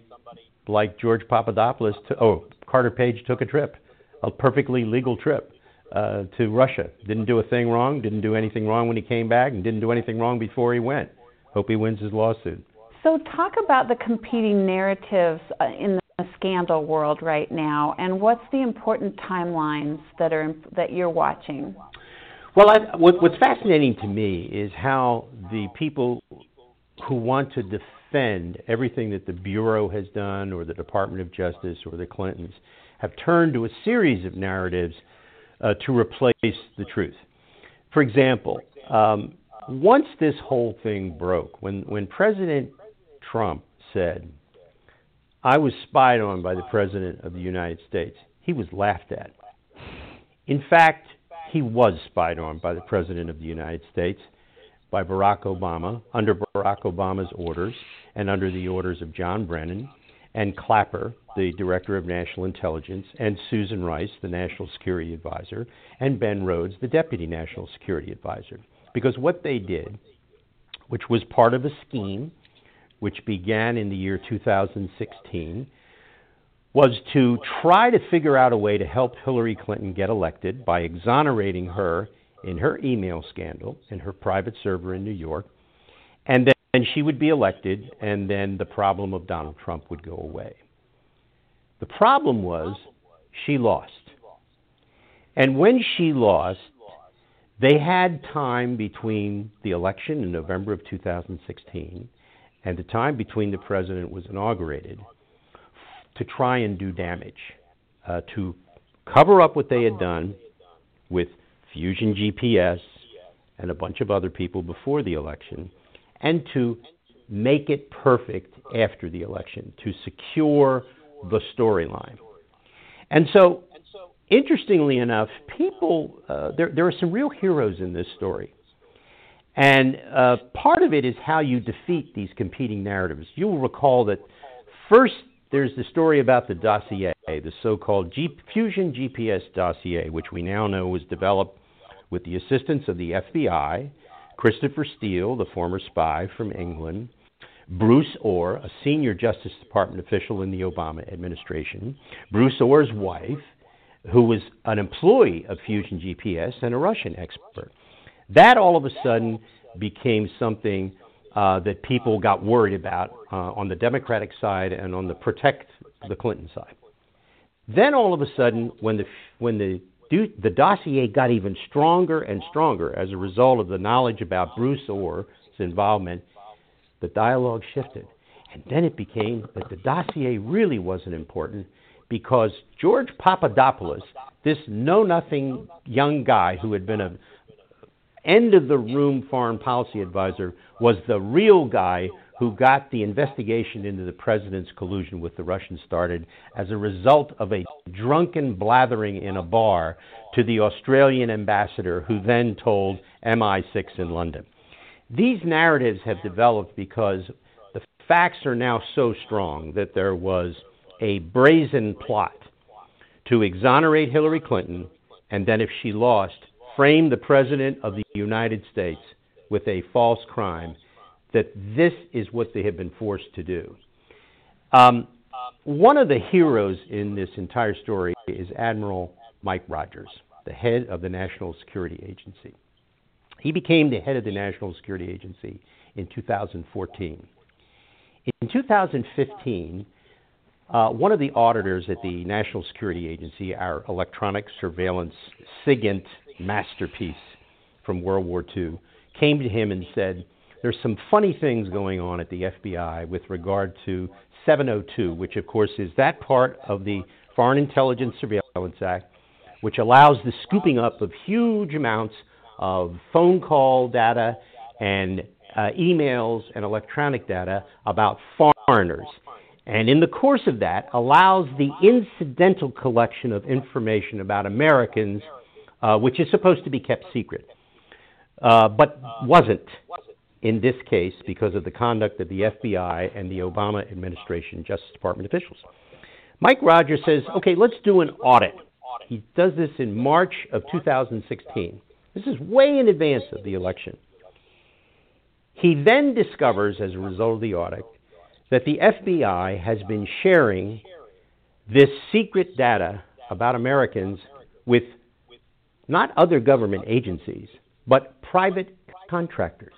like George Papadopoulos. To, oh, Carter Page took a trip, a perfectly legal trip uh, to Russia. Didn't do a thing wrong. Didn't do anything wrong when he came back, and didn't do anything wrong before he went. Hope he wins his lawsuit. So, talk about the competing narratives uh, in the scandal world right now, and what's the important timelines that are that you're watching? Well, I, what, what's fascinating to me is how the people who want to defend everything that the Bureau has done, or the Department of Justice, or the Clintons, have turned to a series of narratives uh, to replace the truth. For example, um, once this whole thing broke, when, when President Trump said, I was spied on by the President of the United States, he was laughed at. In fact, he was spied on by the President of the United States, by Barack Obama, under Barack Obama's orders, and under the orders of John Brennan and Clapper, the Director of National Intelligence, and Susan Rice, the National Security Advisor, and Ben Rhodes, the Deputy National Security Advisor. Because what they did, which was part of a scheme which began in the year 2016, was to try to figure out a way to help Hillary Clinton get elected by exonerating her in her email scandal in her private server in New York, and then she would be elected, and then the problem of Donald Trump would go away. The problem was she lost. And when she lost, they had time between the election in November of 2016 and the time between the president was inaugurated to try and do damage, uh, to cover up what they had done with Fusion GPS and a bunch of other people before the election, and to make it perfect after the election, to secure the storyline. And so, interestingly enough, people, uh, there, there are some real heroes in this story. And uh, part of it is how you defeat these competing narratives. You will recall that first there's the story about the dossier, the so called G- Fusion GPS dossier, which we now know was developed with the assistance of the FBI, Christopher Steele, the former spy from England, Bruce Ohr, a senior Justice Department official in the Obama administration, Bruce Ohr's wife, who was an employee of Fusion GPS and a Russian expert. That all of a sudden became something uh, that people got worried about uh, on the Democratic side and on the protect the Clinton side. Then all of a sudden, when the when the the dossier got even stronger and stronger as a result of the knowledge about Bruce Ohr's involvement, the dialogue shifted. And then it became that the dossier really wasn't important because George Papadopoulos, this know nothing young guy who had been a end of the room foreign policy advisor was the real guy who got the investigation into the president's collusion with the Russians started as a result of a drunken blathering in a bar to the Australian ambassador, who then told MI6 in London. These narratives have developed because the facts are now so strong that there was a brazen plot to exonerate Hillary Clinton, and then if she lost, frame the President of the United States with a false crime, that this is what they have been forced to do. Um, one of the heroes in this entire story is Admiral Mike Rogers, the head of the National Security Agency. He became the head of the National Security Agency in 2014. In 2015, uh, one of the auditors at the National Security Agency, our electronic surveillance SIGINT masterpiece from World War II, came to him and said, There's some funny things going on at the FBI with regard to 702, which, of course, is that part of the Foreign Intelligence Surveillance Act, which allows the scooping up of huge amounts of phone call data and uh, emails and electronic data about foreigners. And in the course of that, allows the incidental collection of information about Americans uh, which is supposed to be kept secret, uh, but wasn't in this case because of the conduct of the FBI and the Obama administration Justice Department officials. Mike Rogers says, okay, let's do an audit. He does this in March of 2016. This is way in advance of the election. He then discovers, as a result of the audit, that the FBI has been sharing this secret data about Americans with not other government agencies, but private contractors.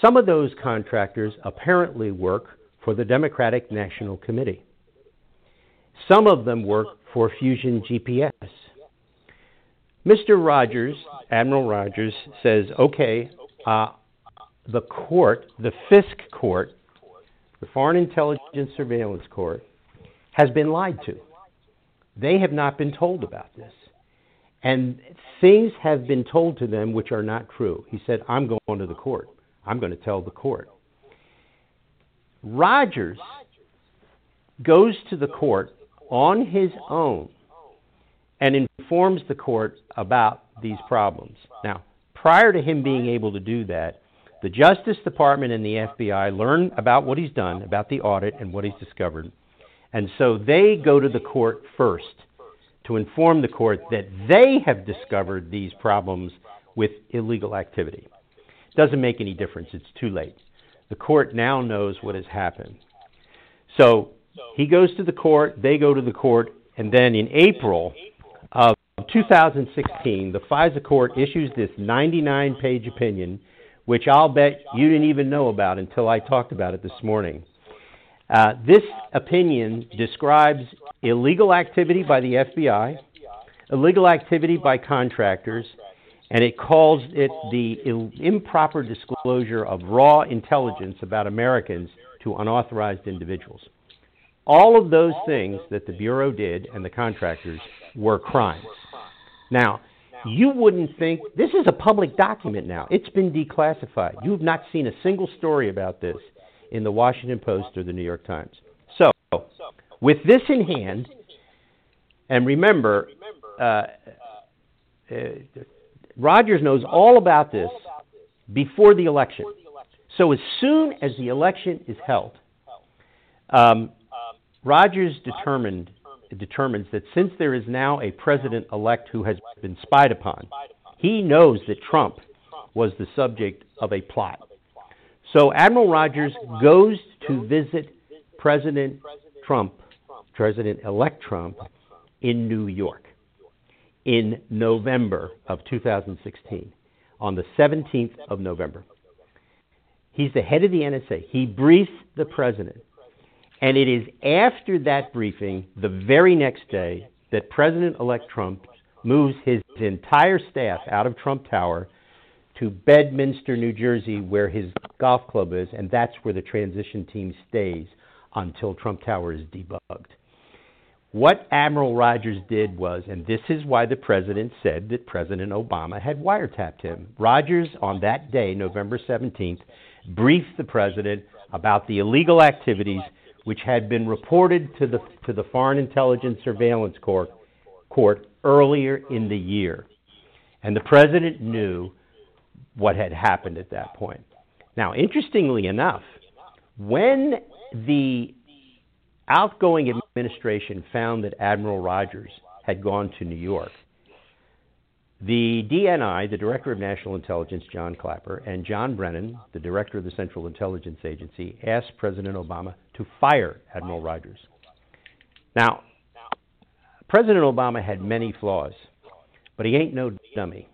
Some of those contractors apparently work for the Democratic National Committee. Some of them work for Fusion GPS. Mr. Rogers, Admiral Rogers, says, okay, uh, the court, the FISC court, the Foreign Intelligence Surveillance Court, has been lied to. They have not been told about this. And things have been told to them which are not true. He said, I'm going to the court. I'm going to tell the court. Rogers goes to the court on his own and informs the court about these problems. Now, prior to him being able to do that, the Justice Department and the FBI learn about what he's done, about the audit and what he's discovered. And so they go to the court first to inform the court that they have discovered these problems with illegal activity. Doesn't make any difference, it's too late. The court now knows what has happened. So he goes to the court, they go to the court, and then in April of 2016, the FISA court issues this 99 page opinion, which I'll bet you didn't even know about until I talked about it this morning. Uh, this opinion describes illegal activity by the FBI, illegal activity by contractors, and it calls it the Ill- improper disclosure of raw intelligence about Americans to unauthorized individuals. All of those things that the Bureau did and the contractors were crimes. Now, you wouldn't think this is a public document now. It's been declassified. You have not seen a single story about this in the Washington Post or the New York Times. So, with this in hand, and remember, uh, uh, Rogers knows all about this before the election. So, as soon as the election is held, um, Rogers determined determines that since there is now a president elect who has been spied upon, he knows that Trump was the subject of a plot. So Admiral Rogers goes to visit President Trump, President elect Trump, in New York in November of 2016, on the 17th of November. He's the head of the NSA. He briefs the president. And it is after that briefing, the very next day, that President elect Trump moves his entire staff out of Trump Tower to Bedminster, New Jersey, where his golf club is, and that's where the transition team stays until Trump Tower is debugged. What Admiral Rogers did was, and this is why the president said that President Obama had wiretapped him. Rogers, on that day, November 17th, briefed the president about the illegal activities which had been reported to the, to the Foreign Intelligence Surveillance Court, court earlier in the year. And the president knew what had happened at that point. Now, interestingly enough, when the outgoing administration found that Admiral Rogers had gone to New York, the DNI, the Director of National Intelligence, John Clapper, and John Brennan, the Director of the Central Intelligence Agency, asked President Obama to fire Admiral Rogers. Now, President Obama had many flaws, but he ain't no dummy.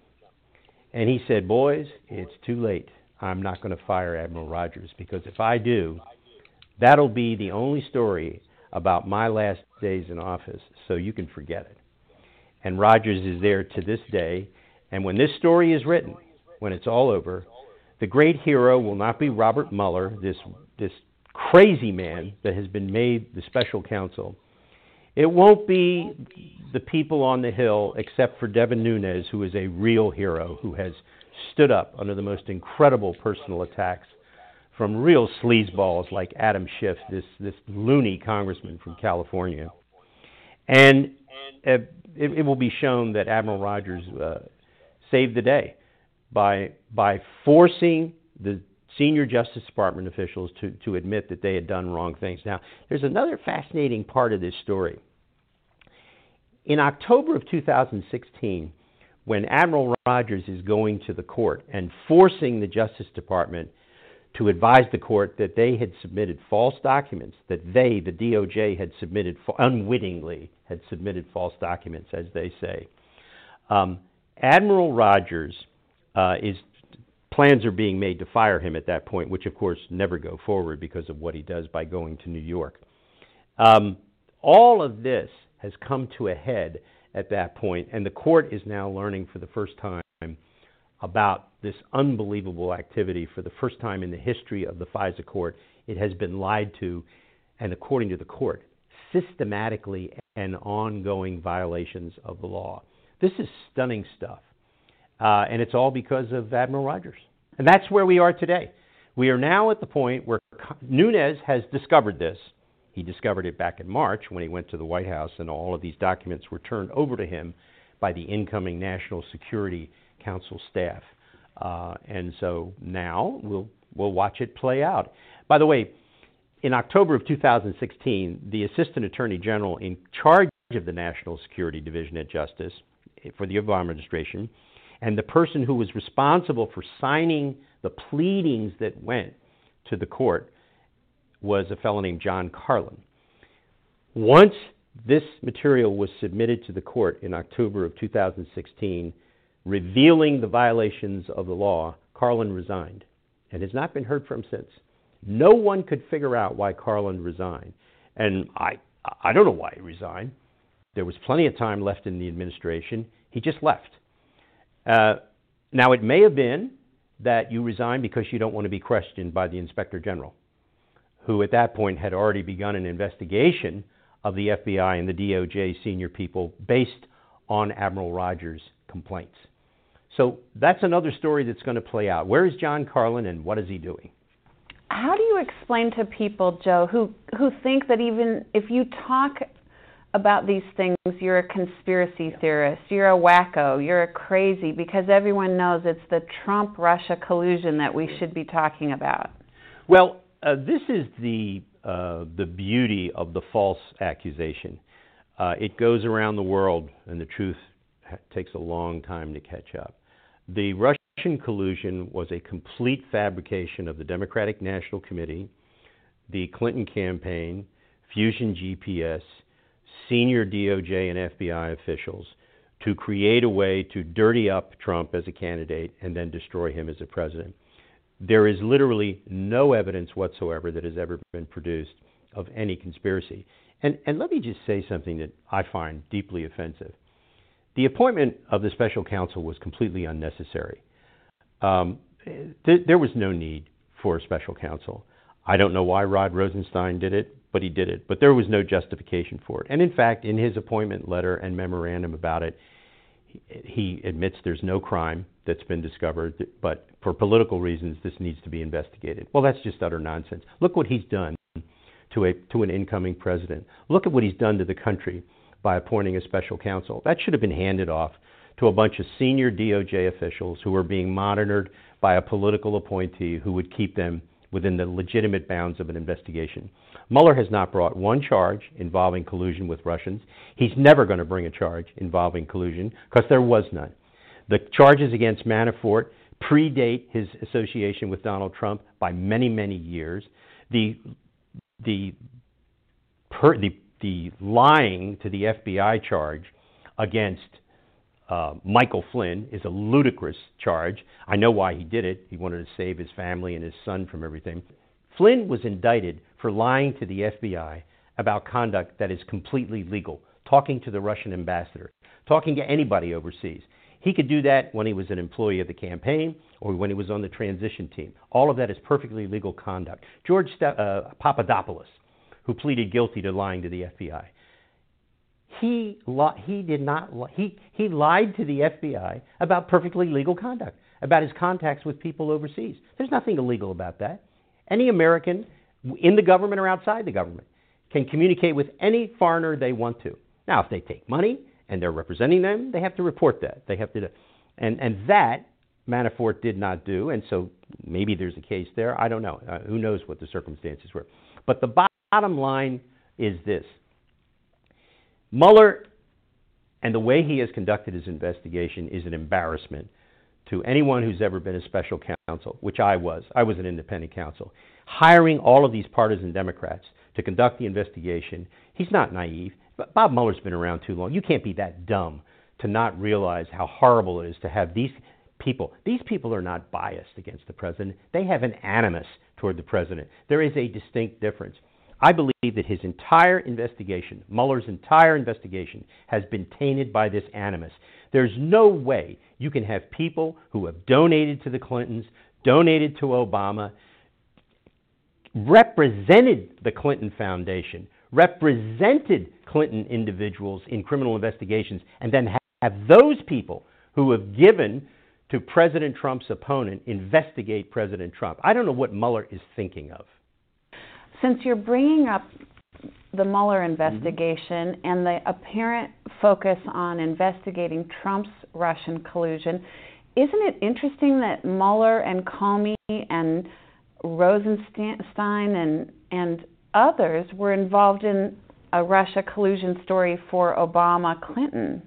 And he said, Boys, it's too late. I'm not going to fire Admiral Rogers because if I do, that'll be the only story about my last days in office, so you can forget it and Rogers is there to this day. And when this story is written, when it's all over, the great hero will not be Robert Mueller, this this crazy man that has been made the special counsel. It won't be the people on the Hill, except for Devin Nunes, who is a real hero, who has stood up under the most incredible personal attacks from real sleazeballs like Adam Schiff, this this loony congressman from California. And uh, it, it, will be shown that Admiral Rogers uh, saved the day by by forcing the senior Justice Department officials to, to admit that they had done wrong things. Now, there's another fascinating part of this story. In October of 2016, when Admiral Rogers is going to the court and forcing the Justice Department to advise the court that they had submitted false documents, that they, the DOJ, had submitted unwittingly had submitted false documents, as they say. Um, Admiral Rogers uh, is plans are being made to fire him at that point, which of course never go forward because of what he does by going to New York. Um, all of this has come to a head at that point, and the court is now learning for the first time about this unbelievable activity for the first time in the history of the FISA court. It has been lied to, and according to the court, systematically and ongoing violations of the law. This is stunning stuff. Uh, and it's all because of Admiral Rogers. And that's where we are today. We are now at the point where Nunes has discovered this. He discovered it back in March when he went to the White House, and all of these documents were turned over to him by the incoming National Security Council staff. Uh, and so now we'll we'll watch it play out. By the way, in October of 2016, the Assistant Attorney General in charge of the National Security Division at Justice for the Obama administration, and the person who was responsible for signing the pleadings that went to the court was a fellow named John Carlin. Once this material was submitted to the court in October of 2016, revealing the violations of the law, Carlin resigned and has not been heard from since. No one could figure out why Carlin resigned. And I, I don't know why he resigned. There was plenty of time left in the administration. He just left. Uh, now, it may have been that you resigned because you don't want to be questioned by the Inspector General, who at that point had already begun an investigation of the FBI and the DOJ senior people based on Admiral Rogers' complaints. So that's another story that's going to play out. Where is John Carlin and what is he doing? How do you explain to people, Joe, who who think that even if you talk about these things, you're a conspiracy theorist, you're a wacko, you're a crazy, because everyone knows it's the Trump Russia collusion that we should be talking about. Well, uh, this is the uh, the beauty of the false accusation. Uh, it goes around the world, and the truth ha- takes a long time to catch up. The Russian collusion was a complete fabrication of the Democratic National Committee, the Clinton campaign, Fusion GPS, senior DOJ and FBI officials to create a way to dirty up Trump as a candidate and then destroy him as a president. There is literally no evidence whatsoever that has ever been produced of any conspiracy. And, and let me just say something that I find deeply offensive. The appointment of the special counsel was completely unnecessary. Um, th- there was no need for a special counsel. I don't know why Rod Rosenstein did it but he did it. But there was no justification for it. And in fact, in his appointment letter and memorandum about it, he admits there's no crime that's been discovered, but for political reasons, this needs to be investigated. Well, that's just utter nonsense. Look what he's done to a to an incoming president. Look at what he's done to the country by appointing a special counsel. That should have been handed off to a bunch of senior DOJ officials who were being monitored by a political appointee who would keep them within the legitimate bounds of an investigation. Mueller has not brought one charge involving collusion with Russians. He's never going to bring a charge involving collusion because there was none. The charges against Manafort predate his association with Donald Trump by many, many years. The the per, the the lying to the FBI charge against uh, Michael Flynn is a ludicrous charge. I know why he did it. He wanted to save his family and his son from everything. Flynn was indicted for lying to the FBI about conduct that is completely legal, talking to the Russian ambassador, talking to anybody overseas. He could do that when he was an employee of the campaign or when he was on the transition team. All of that is perfectly legal conduct. George uh, Papadopoulos, who pleaded guilty to lying to the FBI, he li- he did not li- he he lied to the FBI about perfectly legal conduct, about his contacts with people overseas. There's nothing illegal about that. Any American in the government or outside the government can communicate with any foreigner they want to. Now, if they take money and they're representing them, they have to report that. They have to, and and that Manafort did not do, and so maybe there's a case there. I don't know. Uh, who knows what the circumstances were? But the bottom line is this: Mueller and the way he has conducted his investigation is an embarrassment to anyone who's ever been a special counsel, which I was. I was an independent counsel. Hiring all of these partisan Democrats to conduct the investigation. He's not naive. Bob Mueller's been around too long. You can't be that dumb to not realize how horrible it is to have these people. These people are not biased against the president. They have an animus toward the president. There is a distinct difference. I believe that his entire investigation, Mueller's entire investigation, has been tainted by this animus. There's no way you can have people who have donated to the Clintons, donated to Obama, represented the Clinton Foundation, represented Clinton individuals in criminal investigations, and then have those people who have given to President Trump's opponent investigate President Trump. I don't know what Mueller is thinking of. Since you're bringing up the Mueller investigation mm-hmm. and the apparent focus on investigating Trump's Russian collusion, isn't it interesting that Mueller and Comey and Rosenstein and and others were involved in a Russia collusion story for Obama Clinton?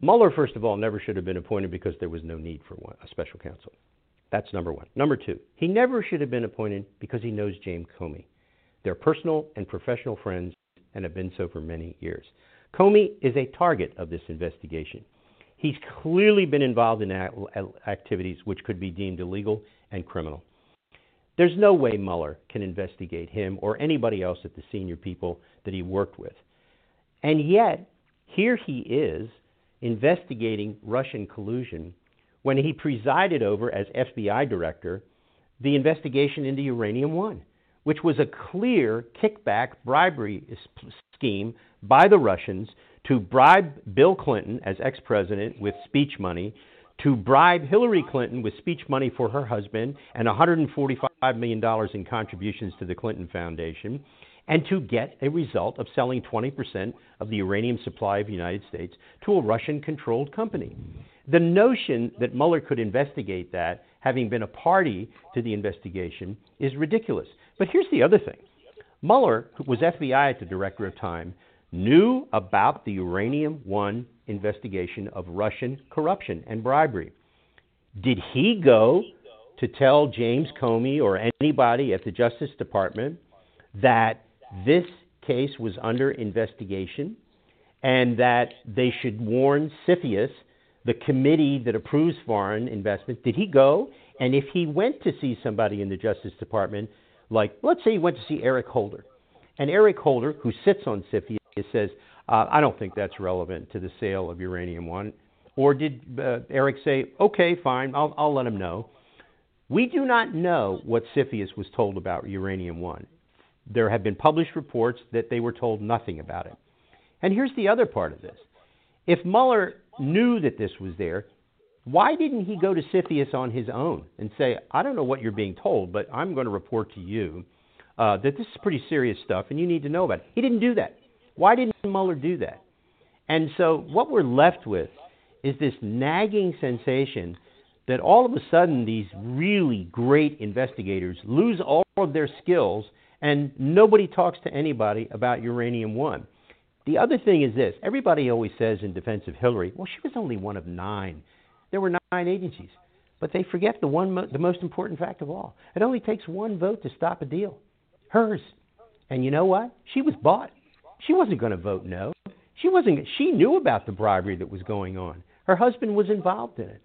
Mueller, first of all, never should have been appointed because there was no need for one, a special counsel. That's number one. Number two, he never should have been appointed because he knows James Comey. They're personal and professional friends and have been so for many years. Comey is a target of this investigation. He's clearly been involved in activities which could be deemed illegal and criminal. There's no way Mueller can investigate him or anybody else at the senior people that he worked with. And yet, here he is investigating Russian collusion when he presided over, as FBI director, the investigation into Uranium One, which was a clear kickback bribery scheme by the Russians to bribe Bill Clinton as ex president with speech money to bribe Hillary Clinton with speech money for her husband and $145 million in contributions to the Clinton Foundation, and to get a result of selling 20% of the uranium supply of the United States to a Russian controlled company. The notion that Mueller could investigate that, having been a party to the investigation, is ridiculous. But here's the other thing Mueller, who was FBI at the director of time, knew about the Uranium One investigation of Russian corruption and bribery. Did he go to tell James Comey or anybody at the Justice Department that this case was under investigation and that they should warn CFIUS, the committee that approves foreign investment? Did he go? And if he went to see somebody in the Justice Department, like let's say he went to see Eric Holder, and Eric Holder, who sits on CFIUS, says, uh, I don't think that's relevant to the sale of Uranium One. Or did uh, Eric say, okay, fine, I'll, I'll let him know? We do not know what CFIUS was told about Uranium One. There have been published reports that they were told nothing about it. And here's the other part of this. If Mueller knew that this was there, why didn't he go to CFIUS on his own and say, I don't know what you're being told, but I'm going to report to you uh, that this is pretty serious stuff and you need to know about it? He didn't do that. Why didn't Mueller do that? And so what we're left with is this nagging sensation that all of a sudden these really great investigators lose all of their skills and nobody talks to anybody about uranium one. The other thing is this everybody always says in defense of Hillary, well, she was only one of nine. There were nine agencies. But they forget the, one mo- the most important fact of all. It only takes one vote to stop a deal hers. And you know what? She was bought. She wasn't going to vote no. She wasn't. She knew about the bribery that was going on. Her husband was involved in it.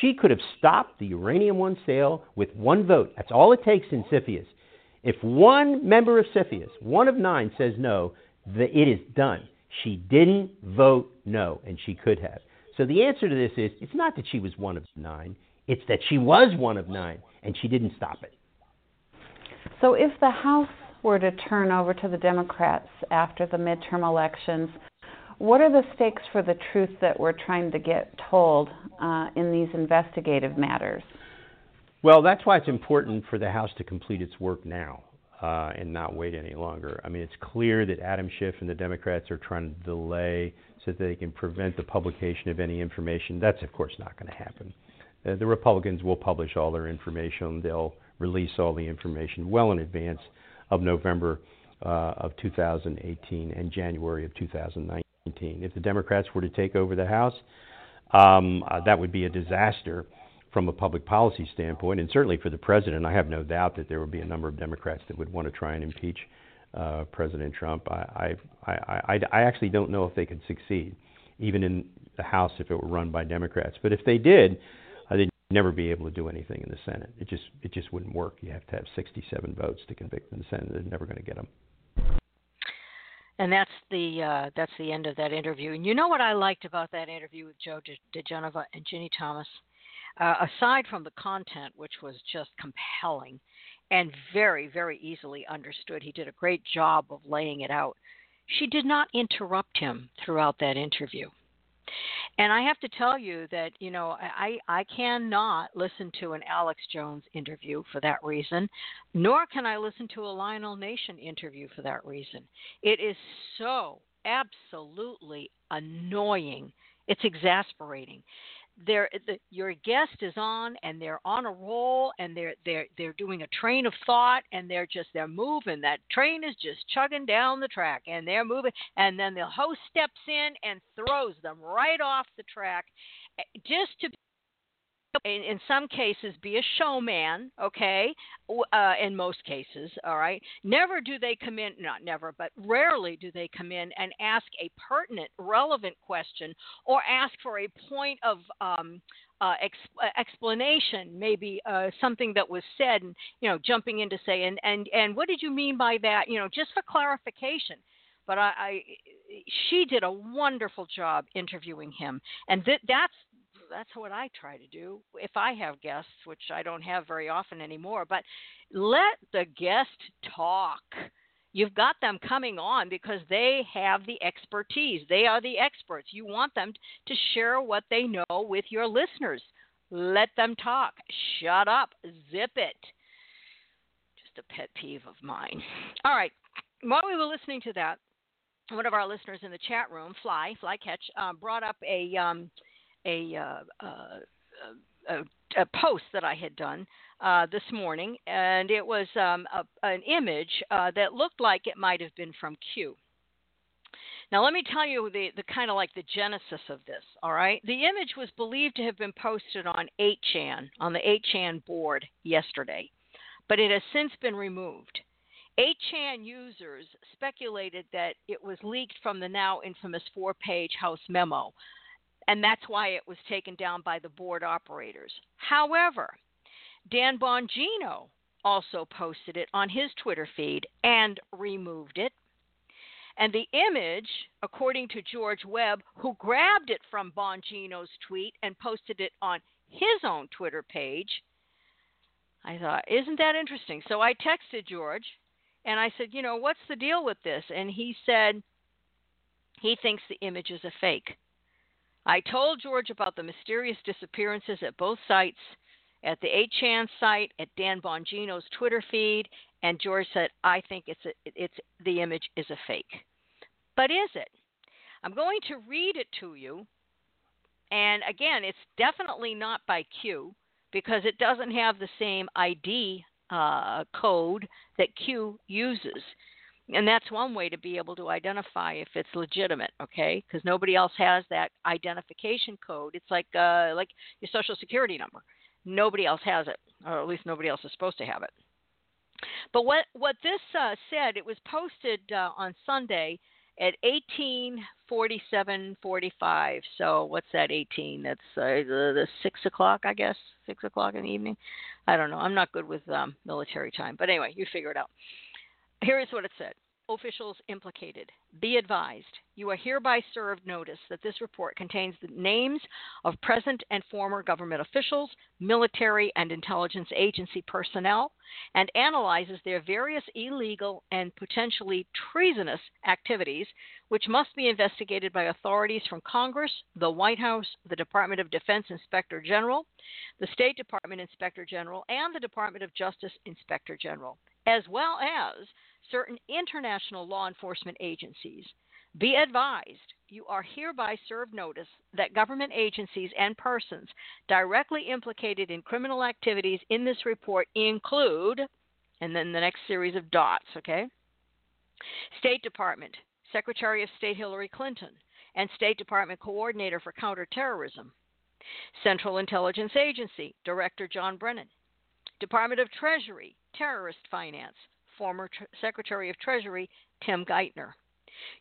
She could have stopped the uranium one sale with one vote. That's all it takes in CFIUS. If one member of CFIUS, one of nine, says no, the, it is done. She didn't vote no, and she could have. So the answer to this is it's not that she was one of nine, it's that she was one of nine, and she didn't stop it. So if the House were to turn over to the Democrats after the midterm elections, what are the stakes for the truth that we're trying to get told uh, in these investigative matters? Well, that's why it's important for the House to complete its work now uh, and not wait any longer. I mean, it's clear that Adam Schiff and the Democrats are trying to delay so that they can prevent the publication of any information. That's, of course, not going to happen. Uh, the Republicans will publish all their information. They'll release all the information well in advance of November uh, of 2018 and January of 2019. If the Democrats were to take over the House, um, uh, that would be a disaster from a public policy standpoint, and certainly for the president, I have no doubt that there will be a number of Democrats that would want to try and impeach uh, President Trump. I, I, I, I actually don't know if they could succeed, even in the House if it were run by Democrats. But if they did, uh, they'd never be able to do anything in the Senate. It just it just wouldn't work. You have to have 67 votes to convict in the Senate. They're never going to get them. And that's the uh, that's the end of that interview. And you know what I liked about that interview with Joe DiGenova and Ginni Thomas, uh, aside from the content, which was just compelling and very very easily understood. He did a great job of laying it out. She did not interrupt him throughout that interview. And I have to tell you that you know I I cannot listen to an Alex Jones interview for that reason, nor can I listen to a Lionel Nation interview for that reason. It is so absolutely annoying. It's exasperating they're the, your guest is on and they're on a roll and they're they're they're doing a train of thought and they're just they're moving. That train is just chugging down the track and they're moving. And then the host steps in and throws them right off the track eh, just to *laughs* in, in some cases be a showman okay uh, in most cases all right never do they come in not never but rarely do they come in and ask a pertinent relevant question or ask for a point of um, uh, ex- uh, explanation, maybe uh, something that was said, and you know, jumping in to say, and and and what did you mean by that? You know, just for clarification. But I, I she did a wonderful job interviewing him, and th- that's that's what I try to do if I have guests, which I don't have very often anymore. But let the guest talk. You've got them coming on because they have the expertise. They are the experts. You want them to share what they know with your listeners. Let them talk. Shut up. Zip it. Just a pet peeve of mine. All right. While we were listening to that, one of our listeners in the chat room, Fly, Flycatch, uh, brought up a um, a, uh, uh, a, a, post that I had done uh, this morning, and it was um, a, an image uh, that looked like it might have been from Q. Now, let me tell you the, the kind of like the genesis of this, all right? The image was believed to have been posted on 8chan, on the 8chan board yesterday, but it has since been removed. 8chan users speculated that it was leaked from the now infamous four page House memo and that's why it was taken down by the board operators. However, Dan Bongino also posted it on his Twitter feed and removed it. And the image, according to George Webb, who grabbed it from Bongino's tweet and posted it on his own Twitter page, I thought, isn't that interesting? So I texted George and I said, you know, what's the deal with this? And he said he thinks the image is a fake. I told George about the mysterious disappearances at both sites, at the 8chan site, at Dan Bongino's Twitter feed, and George said, "I think it's a, it's the image is a fake." But is it? I'm going to read it to you. And again, it's definitely not by Q because it doesn't have the same ID uh, code that Q uses and that's one way to be able to identify if it's legitimate okay? Because nobody else has that identification code. It's like uh, like your social security number. Nobody else has it or at least nobody else is supposed to have it. But what what this uh, said it was posted uh, on sunday at 1847.45 so what's that 18 that's uh, the, the six o'clock i guess? Six o'clock in the evening? I don't know. I'm not good with um, military time. But anyway you figure it out here is what it said. Officials implicated. Be advised, you are hereby served notice that this report contains the names of present and former government officials, military, and intelligence agency personnel, and analyzes their various illegal and potentially treasonous activities, which must be investigated by authorities from Congress, the White House, the Department of Defense Inspector General, the State Department Inspector General, and the Department of Justice Inspector General, as well as certain international law enforcement agencies. Be advised, you are hereby served notice that government agencies and persons directly implicated in criminal activities in this report include, and then the next series of dots, okay? State Department, Secretary of State Hillary Clinton, and State Department Coordinator for Counterterrorism, Central Intelligence Agency, Director John Brennan. Department of Treasury, Terrorist Finance, former Tr- Secretary of Treasury Tim Geithner.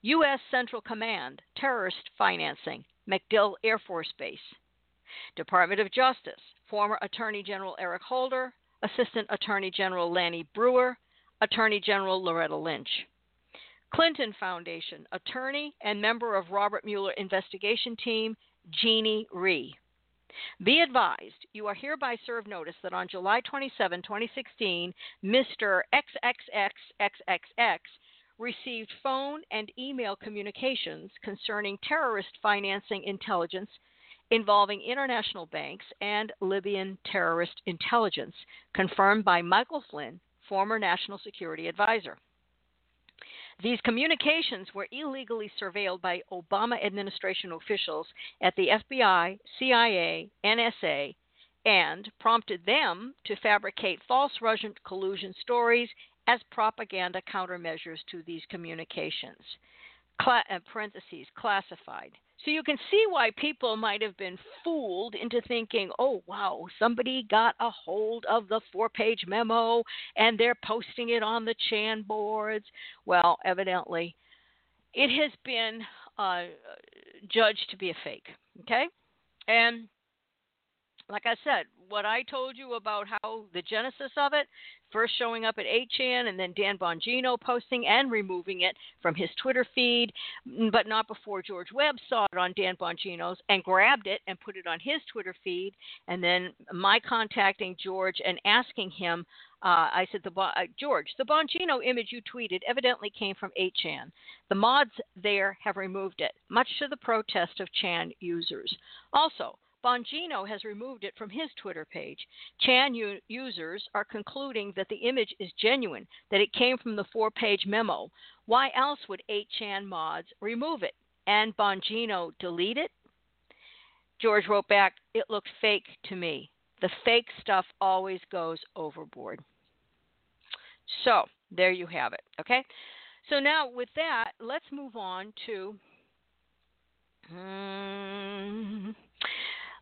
U.S. Central Command, Terrorist Financing, MacDill Air Force Base. Department of Justice, former Attorney General Eric Holder, Assistant Attorney General Lanny Breuer, Attorney General Loretta Lynch. Clinton Foundation, attorney and member of Robert Mueller investigation team, Jeannie Rhee. Be advised, you are hereby served notice that on July 27, 2016, Mr. XXXXXX received phone and email communications concerning terrorist financing intelligence involving international banks and Libyan terrorist intelligence, confirmed by Michael Flynn, former National Security Advisor. These communications were illegally surveilled by Obama administration officials at the FBI, CIA, NSA, and prompted them to fabricate false Russian collusion stories as propaganda countermeasures to these communications. Cla- uh, parentheses classified. So you can see why people might have been fooled into thinking, oh, wow, somebody got a hold of the four page memo and they're posting it on the Chan boards. Well, evidently, it has been uh, judged to be a fake. Okay? And like I said, what I told you about how the genesis of it, first showing up at 8chan and then Dan Bongino posting and removing it from his Twitter feed, but not before George Webb saw it on Dan Bongino's and grabbed it and put it on his Twitter feed, and then my contacting George and asking him, uh, I said, the uh, George, the Bongino image you tweeted evidently came from 8chan. The mods there have removed it, much to the protest of Chan users. Also, Bongino has removed it from his Twitter page. Chan u- users are concluding that the image is genuine, that it came from the four page memo. Why else would 8chan mods remove it and Bongino delete it? George wrote back, It looked fake to me. The fake stuff always goes overboard. So, there you have it. Okay? So, now with that, let's move on to. Um,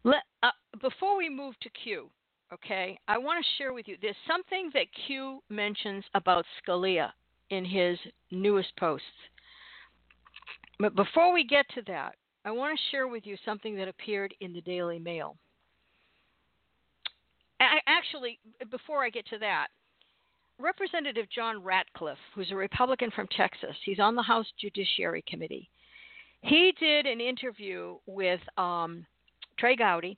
let, uh, before we move to Q, okay, I want to share with you. There's something that Q mentions about Scalia in his newest posts. But before we get to that, I want to share with you something that appeared in the Daily Mail. I, actually, before I get to that, Representative John Ratcliffe, who's a Republican from Texas, he's on the House Judiciary Committee. He did an interview with um, Trey Gowdy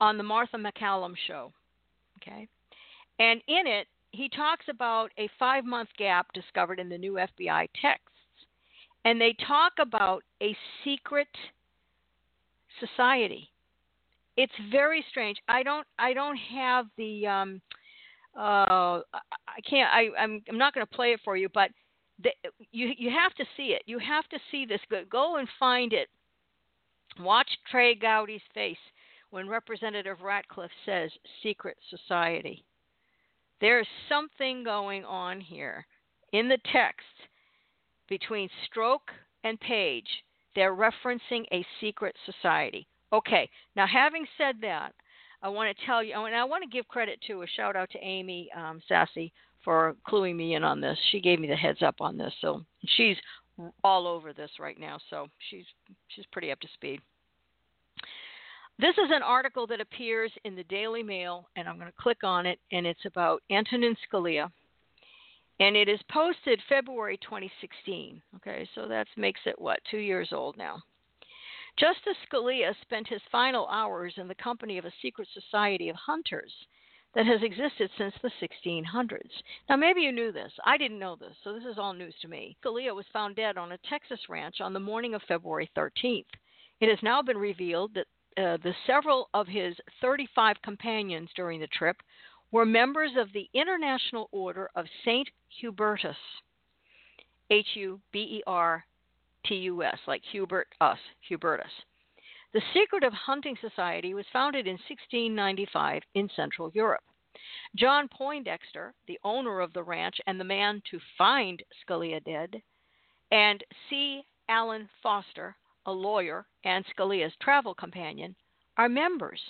on the Martha MacCallum show. Okay. And in it, he talks about a five month gap discovered in the new FBI texts. And they talk about a secret society. It's very strange. I don't I don't have the um uh I can't I I'm I'm not going to play it for you, but the, you you have to see it. You have to see this. Go and find it Watch Trey Gowdy's face when Representative Ratcliffe says secret society. There's something going on here in the text between Strzok and Page. They're referencing a secret society. Okay, now having said that, I want to tell you, and I want to give credit to a shout out to Amy um, Sassy for cluing me in on this. She gave me the heads up on this, so she's all over this right now, so she's she's pretty up to speed. This is an article that appears in the Daily Mail, and I'm going to click on it, and it's about Antonin Scalia, and it is posted February 2016. Okay, so that makes it what two years old now. Justice Scalia spent his final hours in the company of a secret society of hunters that has existed since the 1600s. Now, maybe you knew this. I didn't know this, so this is all news to me. Scalia was found dead on a Texas ranch on the morning of February 13th. It has now been revealed that uh, the several of his 35 companions during the trip were members of the International Order of Saint Hubertus, H U B E R T U S, like Hubert us, Hubertus. The Secretive Hunting Society was founded in 1695 in Central Europe. John Poindexter, the owner of the ranch and the man to find Scalia dead, and C. Allen Foster, a lawyer and Scalia's travel companion, are members.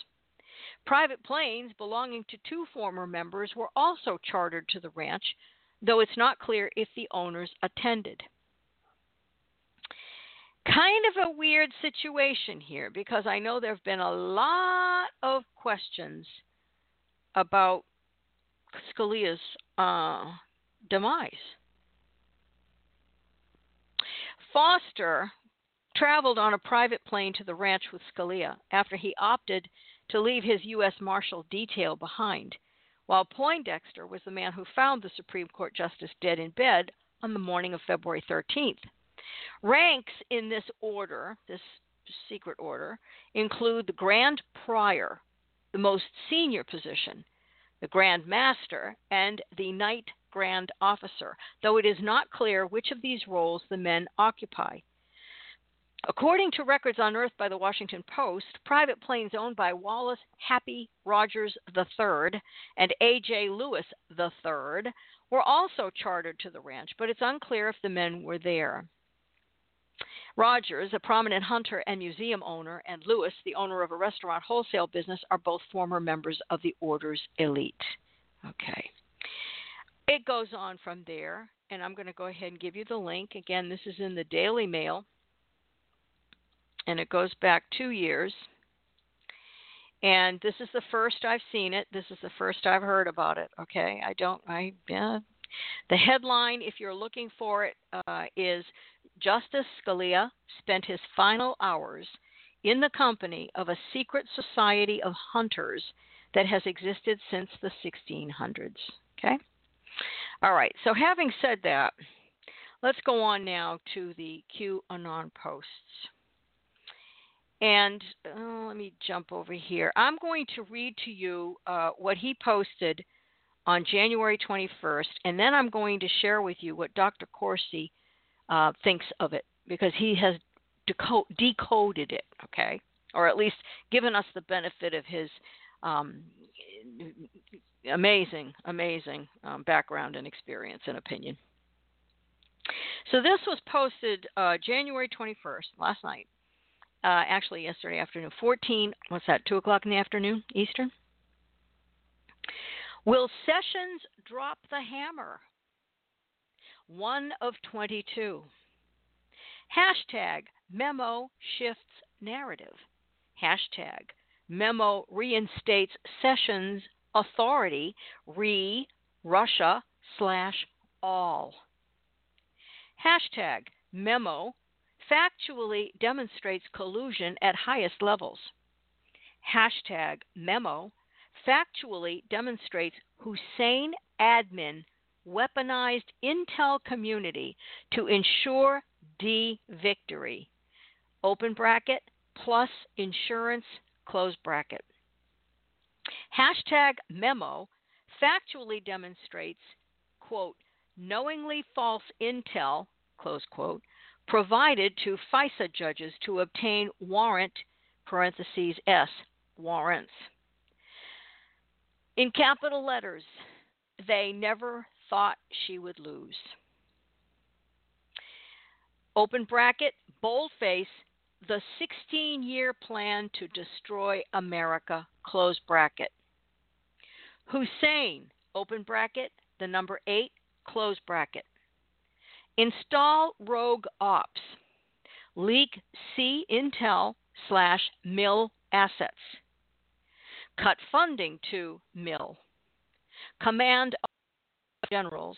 Private planes belonging to two former members were also chartered to the ranch, though it's not clear if the owners attended. Kind of a weird situation here because I know there have been a lot of questions about Scalia's uh, demise. Foster traveled on a private plane to the ranch with Scalia after he opted to leave his U.S. Marshal detail behind, while Poindexter was the man who found the Supreme Court Justice dead in bed on the morning of February 13th. Ranks in this order, this secret order, include the Grand Prior, the most senior position, the Grand Master, and the Knight Grand Officer, though it is not clear which of these roles the men occupy. According to records unearthed by the Washington Post, private planes owned by Wallace Happy Rogers III and A.J. Lewis III were also chartered to the ranch, but it's unclear if the men were there. Rogers, a prominent hunter and museum owner, and Lewis, the owner of a restaurant wholesale business, are both former members of the order's elite. Okay. It goes on from there, and I'm going to go ahead and give you the link. Again, this is in the Daily Mail, and it goes back two years. And this is the first I've seen it. This is the first I've heard about it. Okay, I don't. I yeah. The headline, if you're looking for it, uh, is Justice Scalia spent his final hours in the company of a secret society of hunters that has existed since the 1600s. Okay? All right, so having said that, let's go on now to the QAnon posts. And uh, let me jump over here. I'm going to read to you uh, what he posted on January 21st, and then I'm going to share with you what Dr. Corsi uh, thinks of it because he has deco- decoded it, okay, or at least given us the benefit of his um, amazing, amazing um, background and experience and opinion. So this was posted uh, January 21st, last night. Uh, actually, yesterday afternoon, 14. What's that? Two o'clock in the afternoon, Eastern. Will Sessions drop the hammer? One of 22. Hashtag memo shifts narrative. Hashtag memo reinstates Sessions authority re Russia slash all. Hashtag memo factually demonstrates collusion at highest levels. Hashtag memo factually demonstrates Hussein admin weaponized intel community to ensure D victory. Open bracket plus insurance close bracket. Hashtag memo factually demonstrates, quote, knowingly false intel, close quote, provided to FISA judges to obtain warrant, parentheses S, warrants. In capital letters, they never thought she would lose. Open bracket, boldface, the 16 year plan to destroy America, close bracket. Hussein, open bracket, the number 8, close bracket. Install rogue ops. Leak C Intel slash mill assets. Cut funding to mill. Command generals.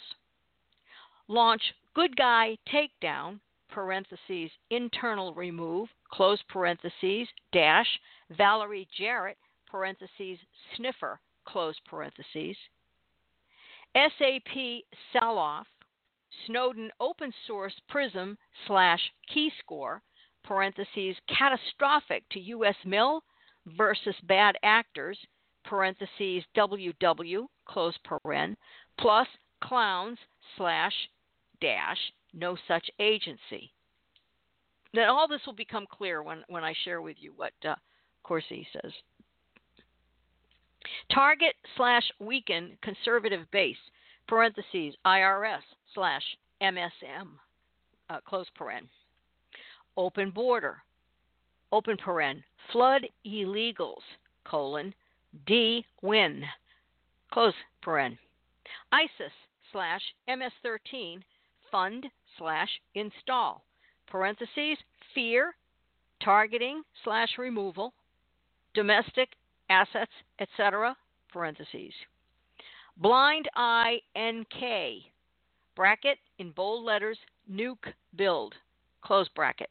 Launch good guy takedown, parentheses, internal remove, close parentheses, dash, Valerie Jarrett, parentheses, sniffer, close parentheses. SAP sell off, Snowden open source Prism slash keyscore, parentheses, catastrophic to U.S. mill versus bad actors, parentheses, WW, close paren, plus clowns slash dash no such agency. Then all this will become clear when, when I share with you what uh, Corsi says. Target slash weaken conservative base, parentheses, IRS slash MSM, uh, close paren. Open border, open paren, flood illegals, colon, D win, close paren. ISIS slash MS13 fund slash install, parentheses, fear, targeting slash removal, domestic assets, etc., parentheses. Blind Eye NK, bracket in bold letters, nuke build, close bracket.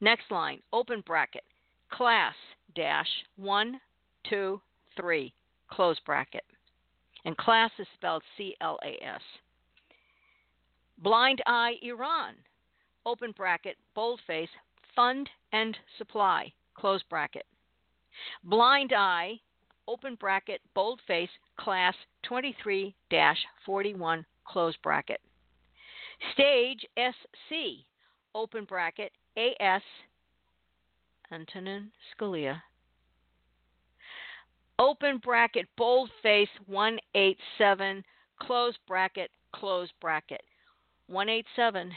Next line, open bracket, class dash one, two, three, close bracket. And class is spelled C L A S. Blind Eye Iran, open bracket, boldface, fund and supply, close bracket. Blind Eye, open bracket, boldface, class 23 41, close bracket. Stage SC, open bracket, AS, Antonin Scalia, open bracket, boldface 187, close bracket, close bracket. 187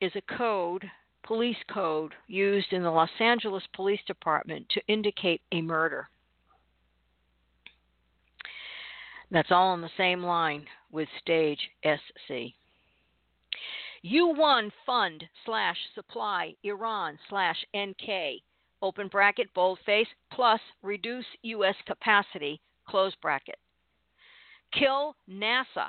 is a code, police code, used in the Los Angeles Police Department to indicate a murder. That's all on the same line with stage SC. U1 fund slash supply Iran slash NK open bracket boldface plus reduce U.S. capacity close bracket. Kill NASA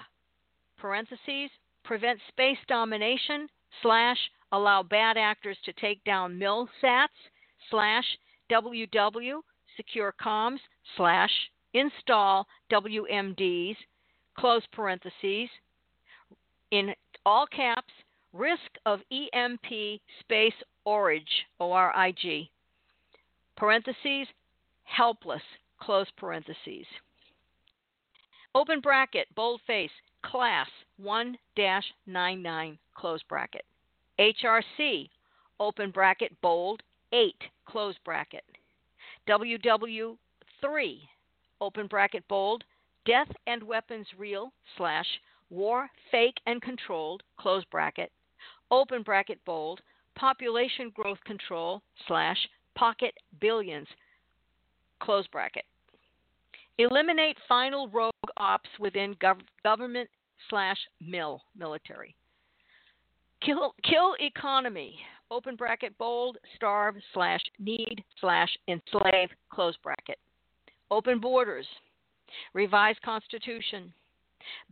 parentheses prevent space domination slash allow bad actors to take down milsats slash ww secure comms slash install WMDs close parentheses in all caps risk of EMP space orig O-R-I-G parentheses helpless close parentheses. Open bracket boldface class 1-99 close bracket. HRC open bracket bold 8 close bracket. WW3 open bracket bold death and weapons real slash war fake and controlled close bracket. Open bracket bold population growth control slash pocket billions close bracket. Eliminate final rogue ops within gov- government slash mil military. Kill kill economy open bracket bold starve slash need slash enslave close bracket. Open borders revise constitution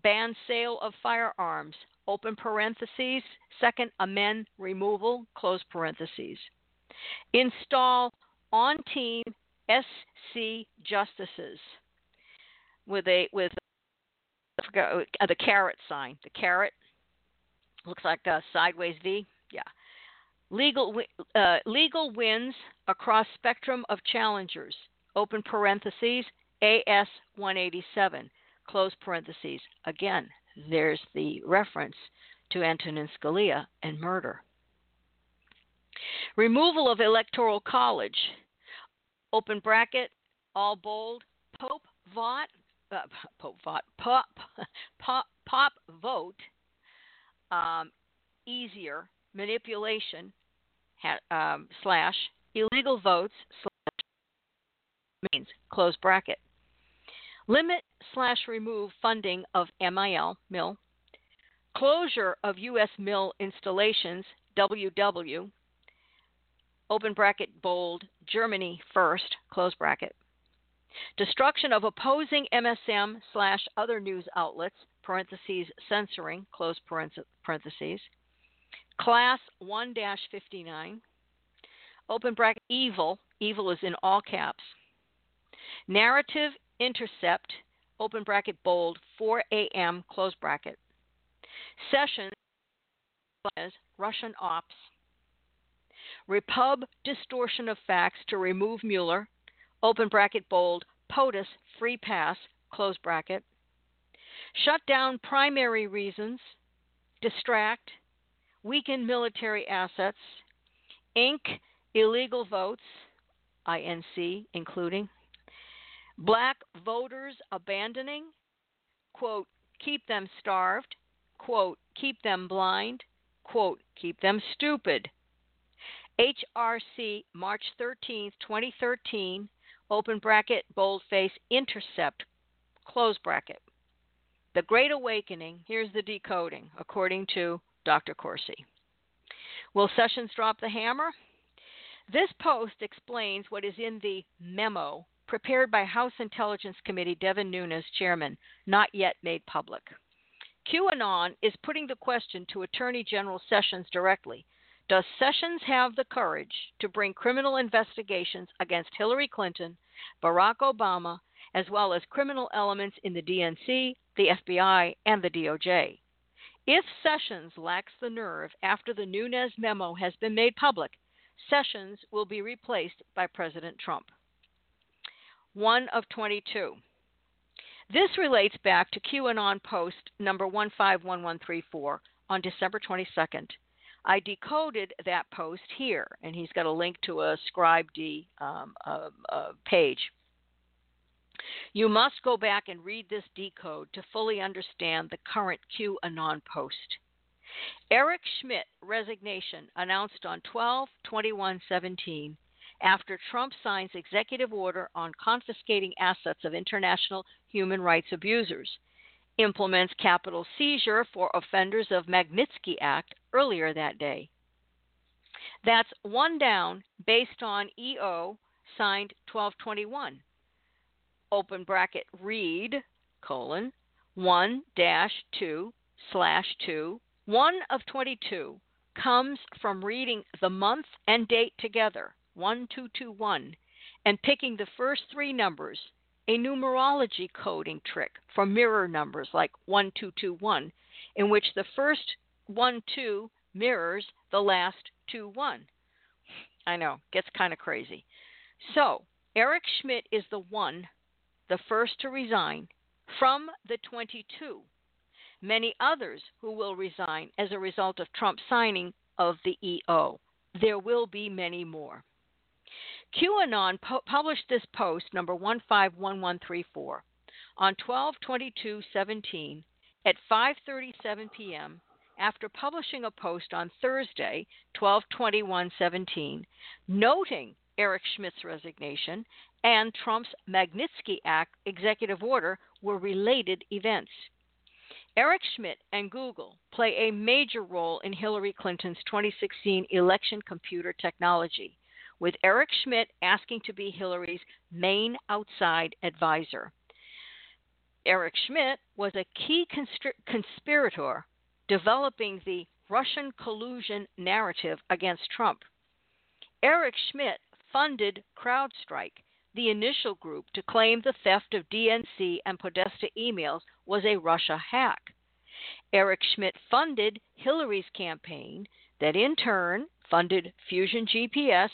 ban sale of firearms open parentheses second amend removal close parentheses install on team SC justices with a with forgot, uh, the carrot sign. The carrot looks like a sideways V. Yeah. Legal uh, legal wins across spectrum of challengers. Open parentheses AS 187 close parentheses. Again, there's the reference to Antonin Scalia and murder. Removal of Electoral College. Open bracket, all bold. Pope Vought uh, Pope vote, pop, *laughs* pop, pop vote, um, easier manipulation ha, um, slash illegal votes slash means close bracket. Limit slash remove funding of MIL mill. Closure of U.S. mill installations WW. Open bracket bold Germany first close bracket Destruction of opposing MSM slash other news outlets, parentheses, censoring, close parentheses. Class 1 59. Open bracket, evil, evil is in all caps. Narrative intercept, open bracket, bold, 4 a.m., close bracket. Session, Russian ops. Repub distortion of facts to remove Mueller, open bracket bold, POTUS free pass, close bracket. Shut down primary reasons, distract, weaken military assets, ink illegal votes, INC including, black voters abandoning, quote, keep them starved, quote, keep them blind, quote, keep them stupid, HRC March 13th, 2013, open bracket, boldface, intercept, close bracket. The Great Awakening, here's the decoding, according to Dr. Corsi. Will Sessions drop the hammer? This post explains what is in the memo prepared by House Intelligence Committee Devin Nunes, chairman, not yet made public. QAnon is putting the question to Attorney General Sessions directly. Does Sessions have the courage to bring criminal investigations against Hillary Clinton, Barack Obama, as well as criminal elements in the DNC, the FBI, and the DOJ? If Sessions lacks the nerve after the Nunes memo has been made public, Sessions will be replaced by President Trump. 1 of 22. This relates back to QAnon post number 151134 on December 22nd. I decoded that post here, and he's got a link to a Scribd um, uh, uh, page. You must go back and read this decode to fully understand the current QAnon post. Eric Schmidt resignation announced on 12 21 17 after Trump signs executive order on confiscating assets of international human rights abusers, implements capital seizure for offenders of Magnitsky Act earlier that day. That's one down based on EO signed 1221. Open bracket read colon 1 dash 2 slash 2 1 of 22 comes from reading the month and date together 1221 and picking the first three numbers, a numerology coding trick for mirror numbers like 1221, in which the first 1 2 mirrors the last 2 1. I know, gets kind of crazy. So, Eric Schmidt is the one, the first to resign from the 22. Many others who will resign as a result of Trump's signing of the EO. There will be many more. QAnon po- published this post, number 151134, on 12/22/17 at 5:37 p.m. after publishing a post on Thursday, 12/21/17, noting Eric Schmidt's resignation and Trump's Magnitsky Act executive order were related events. Eric Schmidt and Google play a major role in Hillary Clinton's 2016 election computer technology with Eric Schmidt asking to be Hillary's main outside advisor. Eric Schmidt was a key conspirator developing the Russian collusion narrative against Trump. Eric Schmidt funded CrowdStrike, the initial group to claim the theft of DNC and Podesta emails was a Russia hack. Eric Schmidt funded Hillary's campaign, that in turn funded Fusion GPS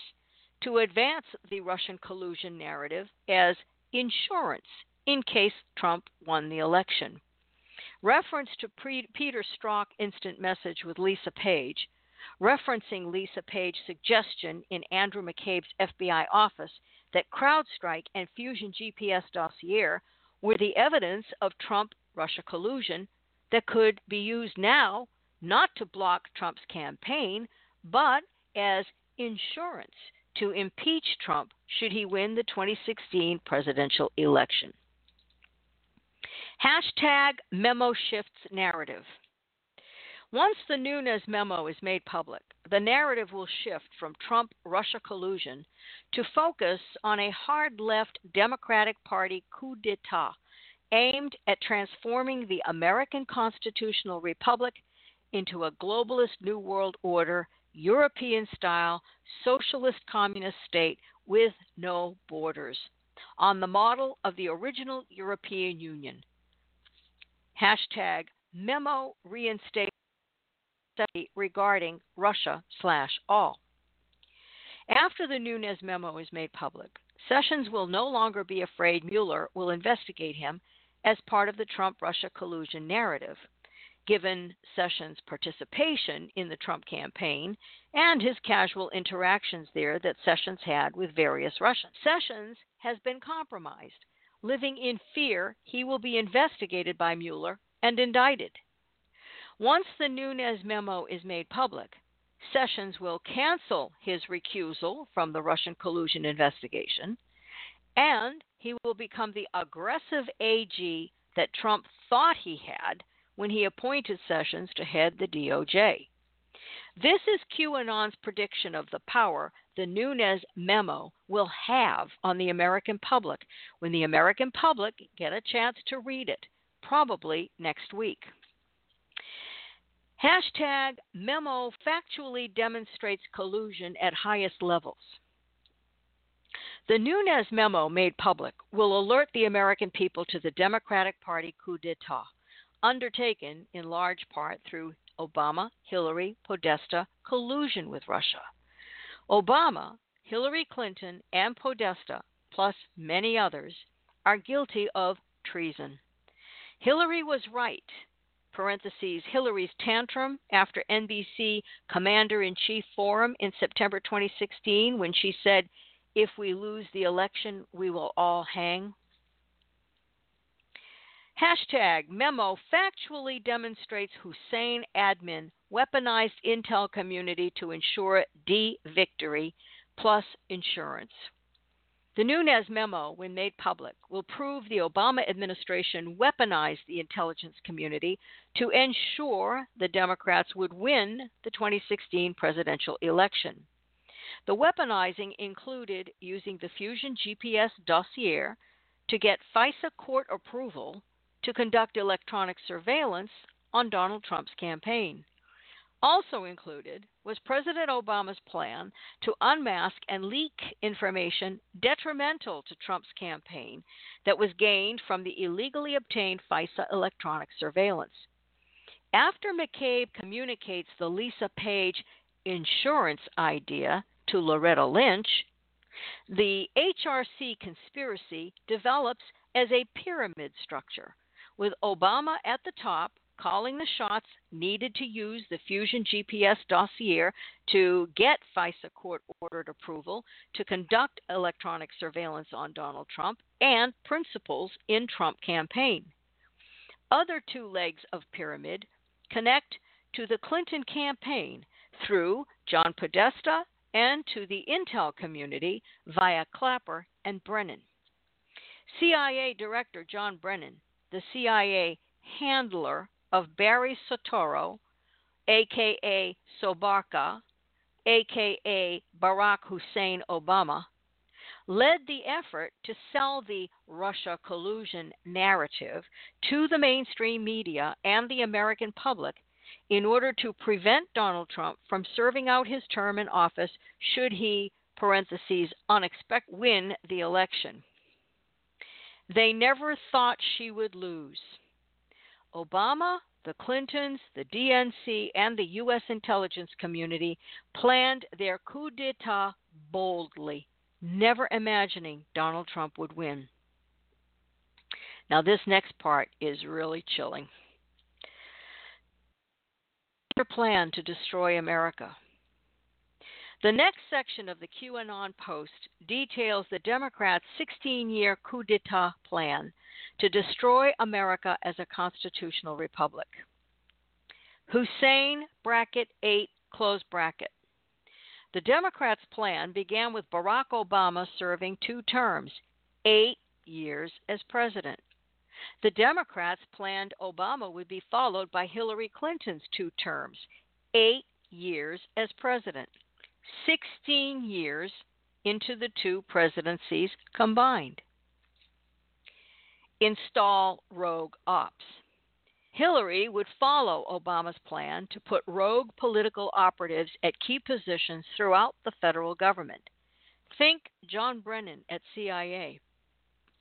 to advance the Russian collusion narrative as insurance in case Trump won the election. Reference to pre- Peter Strzok instant message with Lisa Page, referencing Lisa Page's suggestion in Andrew McCabe's FBI office that CrowdStrike and Fusion GPS dossier were the evidence of Trump Russia collusion that could be used now not to block Trump's campaign, but as insurance to impeach Trump should he win the 2016 presidential election. Hashtag memo shifts narrative. Once the Nunes memo is made public, the narrative will shift from Trump Russia collusion to focus on a hard left Democratic Party coup d'etat aimed at transforming the American constitutional republic into a globalist New World Order European style socialist communist state with no borders, on the model of the original European Union. Hashtag memo reinstatement regarding Russia slash all. After the Nunes memo is made public, Sessions will no longer be afraid Mueller will investigate him as part of the Trump Russia collusion narrative given Sessions' participation in the Trump campaign and his casual interactions there that Sessions had with various Russians. Sessions has been compromised, living in fear he will be investigated by Mueller and indicted. Once the Nunes memo is made public, Sessions will cancel his recusal from the Russian collusion investigation, and he will become the aggressive AG that Trump thought he had when he appointed Sessions to head the DOJ. This is QAnon's prediction of the power the Nunes memo will have on the American public when the American public get a chance to read it, probably next week. Hashtag memo factually demonstrates collusion at highest levels. The Nunes memo made public will alert the American people to the Democratic Party coup d'etat, undertaken in large part through Obama, Hillary, Podesta collusion with Russia. Obama, Hillary Clinton, and Podesta, plus many others, are guilty of treason. Hillary was right. Parentheses, Hillary's tantrum after NBC Commander in Chief Forum in September 2016 when she said, If we lose the election, we will all hang. Hashtag memo factually demonstrates Hussein admin weaponized intel community to ensure D victory plus insurance. The Nunes memo, when made public, will prove the Obama administration weaponized the intelligence community to ensure the Democrats would win the 2016 presidential election. The weaponizing included using the Fusion GPS dossier to get FISA court approval to conduct electronic surveillance on Donald Trump's campaign. Also included was President Obama's plan to unmask and leak information detrimental to Trump's campaign that was gained from the illegally obtained FISA electronic surveillance. After McCabe communicates the Lisa Page insurance idea to Loretta Lynch, the HRC conspiracy develops as a pyramid structure with Obama at the top calling the shots needed to use the Fusion GPS dossier to get FISA court ordered approval to conduct electronic surveillance on Donald Trump and principals in Trump campaign. Other two legs of pyramid connect to the Clinton campaign through John Podesta and to the intel community via Clapper and Brennan. CIA Director John Brennan the CIA handler of Barry Soetoro, aka Soebarkah, aka Barack Hussein Obama, led the effort to sell the Russia collusion narrative to the mainstream media and the American public in order to prevent Donald Trump from serving out his term in office should he parentheses unexpect win the election. They never thought she would lose. Obama, the Clintons, the DNC, and the U.S. intelligence community planned their coup d'etat boldly, never imagining Donald Trump would win. Now, this next part is really chilling. Their plan to destroy America. The next section of the QAnon post details the Democrats' 16 year coup d'etat plan to destroy America as a constitutional republic. Hussein bracket 8 close bracket. The Democrats' plan began with Barack Obama serving two terms, eight years as president. The Democrats planned Obama would be followed by Hillary Clinton's two terms, eight years as president. 16 years into the two presidencies combined. Install rogue ops. Hillary would follow Obama's plan to put rogue political operatives at key positions throughout the federal government. Think John Brennan at CIA,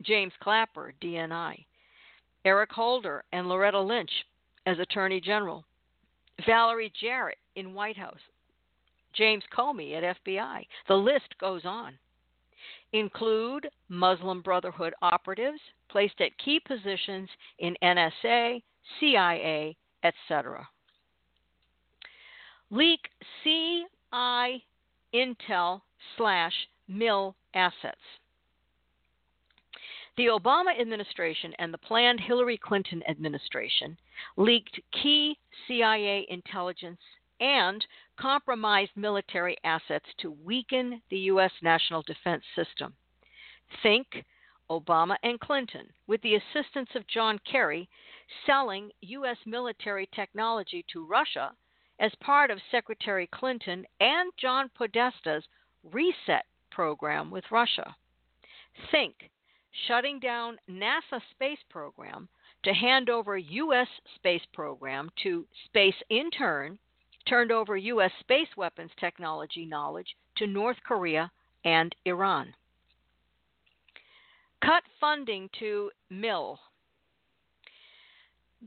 James Clapper, DNI, Eric Holder and Loretta Lynch as Attorney General, Valerie Jarrett in White House, James Comey at FBI. The list goes on. Include Muslim Brotherhood operatives placed at key positions in NSA, CIA, etc. Leak CI Intel slash MIL assets. The Obama administration and the planned Hillary Clinton administration leaked key CIA intelligence and compromised military assets to weaken the U.S. national defense system. Think Obama and Clinton, with the assistance of John Kerry, selling U.S. military technology to Russia as part of Secretary Clinton and John Podesta's reset program with Russia. Think shutting down NASA space program to hand over U.S. space program to SpaceX in turn turned over U.S. space weapons technology knowledge to North Korea and Iran. Cut funding to MIL.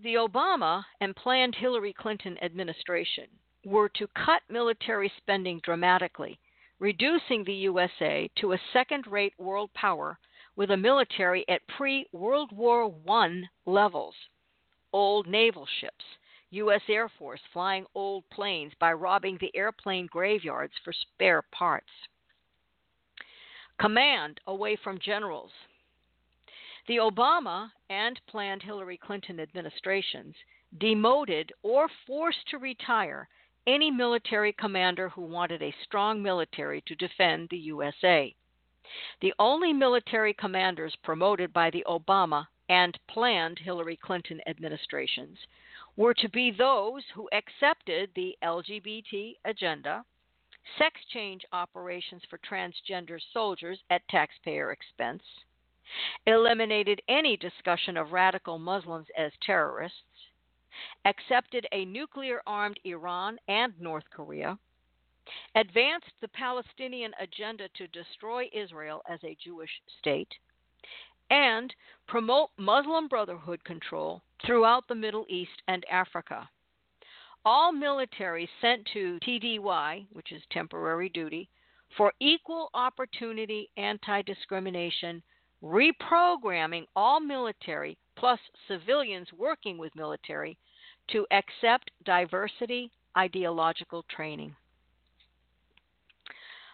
The Obama and planned Hillary Clinton administration were to cut military spending dramatically, reducing the USA to a second rate world power with a military at pre World War I levels. Old naval ships, U.S. Air Force flying old planes by robbing the airplane graveyards for spare parts. Command away from generals. The Obama and planned Hillary Clinton administrations demoted or forced to retire any military commander who wanted a strong military to defend the USA. The only military commanders promoted by the Obama and planned Hillary Clinton administrations were to be those who accepted the LGBT agenda, sex change operations for transgender soldiers at taxpayer expense, eliminated any discussion of radical Muslims as terrorists, accepted a nuclear armed Iran and North Korea, advanced the Palestinian agenda to destroy Israel as a Jewish state, and promote Muslim Brotherhood control throughout the Middle East and Africa. All military sent to TDY, which is temporary duty, for equal opportunity anti discrimination, reprogramming all military plus civilians working with military to accept diversity ideological training.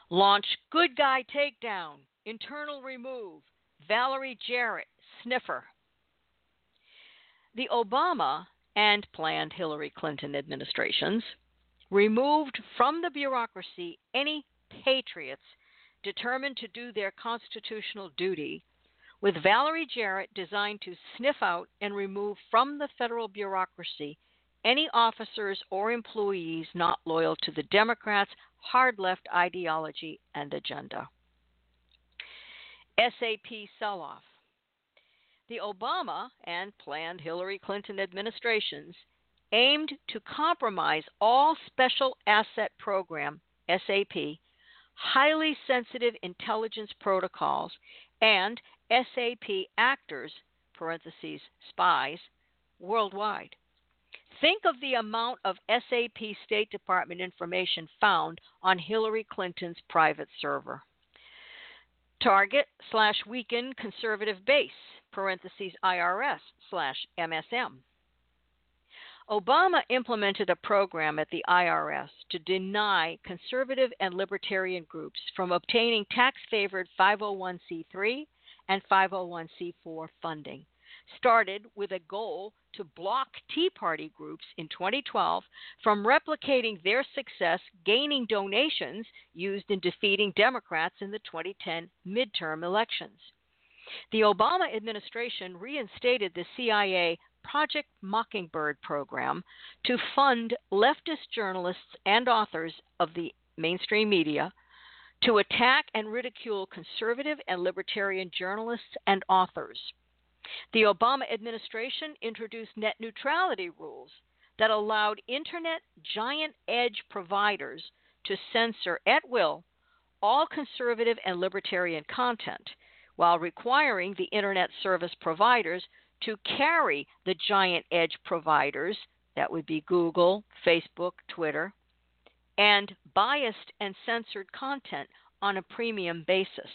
Launch Good Guy Takedown, Internal Remove, Valerie Jarrett, Sniffer. The Obama and planned Hillary Clinton administrations removed from the bureaucracy any patriots determined to do their constitutional duty, with Valerie Jarrett designed to sniff out and remove from the federal bureaucracy any officers or employees not loyal to the Democrats' hard left ideology and agenda. SAP sell off. The Obama and planned Hillary Clinton administrations aimed to compromise all Special Asset Program SAP, highly sensitive intelligence protocols, and SAP actors (parentheses spies) worldwide. Think of the amount of SAP State Department information found on Hillary Clinton's private server. Target slash weaken conservative base, parentheses IRS slash MSM. Obama implemented a program at the IRS to deny conservative and libertarian groups from obtaining tax favored 501c3 and 501c4 funding started with a goal to block Tea Party groups in 2012 from replicating their success gaining donations used in defeating Democrats in the 2010 midterm elections. The Obama administration reinstated the CIA Project Mockingbird program to fund leftist journalists and authors of the mainstream media to attack and ridicule conservative and libertarian journalists and authors. The Obama administration introduced net neutrality rules that allowed Internet giant edge providers to censor at will all conservative and libertarian content, while requiring the Internet service providers to carry the giant edge providers, that would be Google, Facebook, Twitter, and biased and censored content on a premium basis.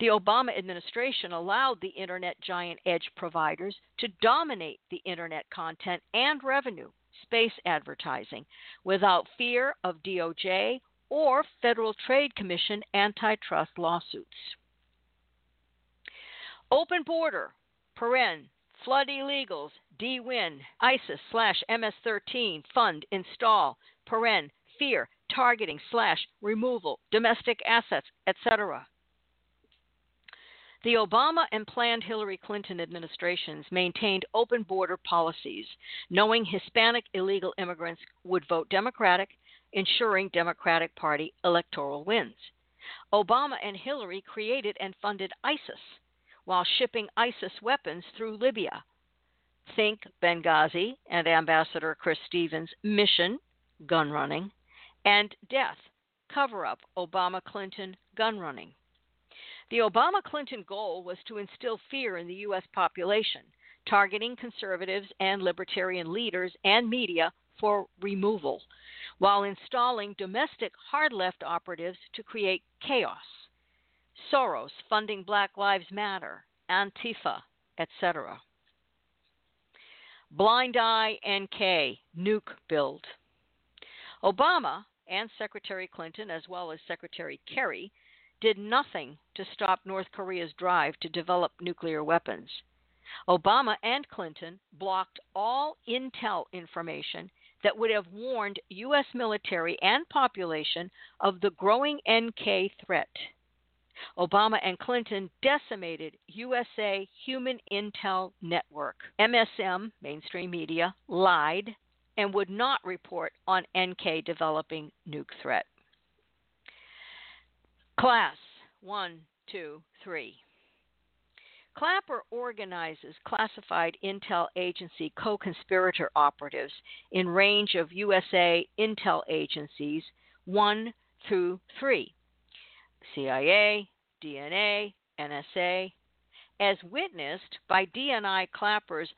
The Obama administration allowed the internet giant edge providers to dominate the internet content and revenue, space advertising, without fear of DOJ or Federal Trade Commission antitrust lawsuits. Open border, paren, flood illegals, DWIN, ISIS slash MS-13, fund, install, paren, fear, targeting slash removal, domestic assets, etc. The Obama and planned Hillary Clinton administrations maintained open border policies, knowing Hispanic illegal immigrants would vote Democratic, ensuring Democratic Party electoral wins. Obama and Hillary created and funded ISIS while shipping ISIS weapons through Libya. Think Benghazi and Ambassador Chris Stevens' mission, gun running, and death, cover up Obama Clinton gun running. The Obama Clinton goal was to instill fear in the U.S. population, targeting conservatives and libertarian leaders and media for removal, while installing domestic hard left operatives to create chaos. Soros funding Black Lives Matter, Antifa, etc. Blind Eye NK nuke build. Obama and Secretary Clinton, as well as Secretary Kerry, did nothing to stop North Korea's drive to develop nuclear weapons. Obama and Clinton blocked all intel information that would have warned U.S. military and population of the growing NK threat. Obama and Clinton decimated USA Human Intel Network. MSM, mainstream media, lied and would not report on NK developing nuke threat. Class 1, 2, 3. Clapper organizes classified intel agency co conspirator operatives in range of USA intel agencies 1 through 3 CIA, DNA, NSA, as witnessed by DNI Clapper's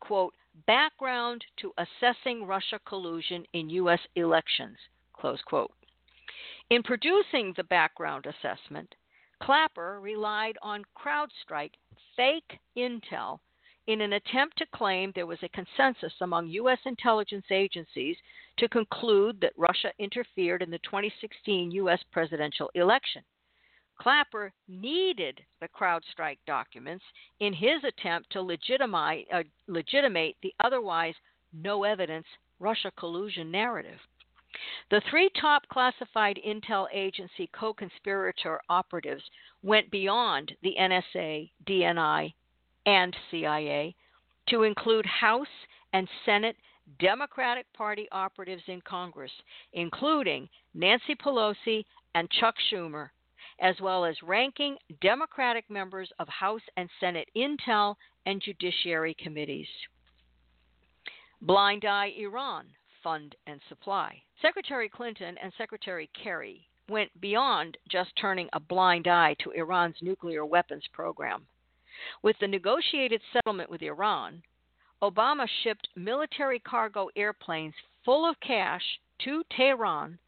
quote, background to assessing Russia collusion in U.S. elections, close quote. In producing the background assessment, Clapper relied on CrowdStrike fake intel in an attempt to claim there was a consensus among U.S. intelligence agencies to conclude that Russia interfered in the 2016 U.S. presidential election. Clapper needed the CrowdStrike documents in his attempt to legitimize, uh, legitimate the otherwise no evidence Russia collusion narrative. The three top classified intel agency co conspirator operatives went beyond the NSA, DNI, and CIA to include House and Senate Democratic Party operatives in Congress, including Nancy Pelosi and Chuck Schumer, as well as ranking Democratic members of House and Senate Intel and Judiciary committees. Blind Eye Iran Fund and Supply. Secretary Clinton and Secretary Kerry went beyond just turning a blind eye to Iran's nuclear weapons program. With the negotiated settlement with Iran, Obama shipped military cargo airplanes full of cash to Tehran,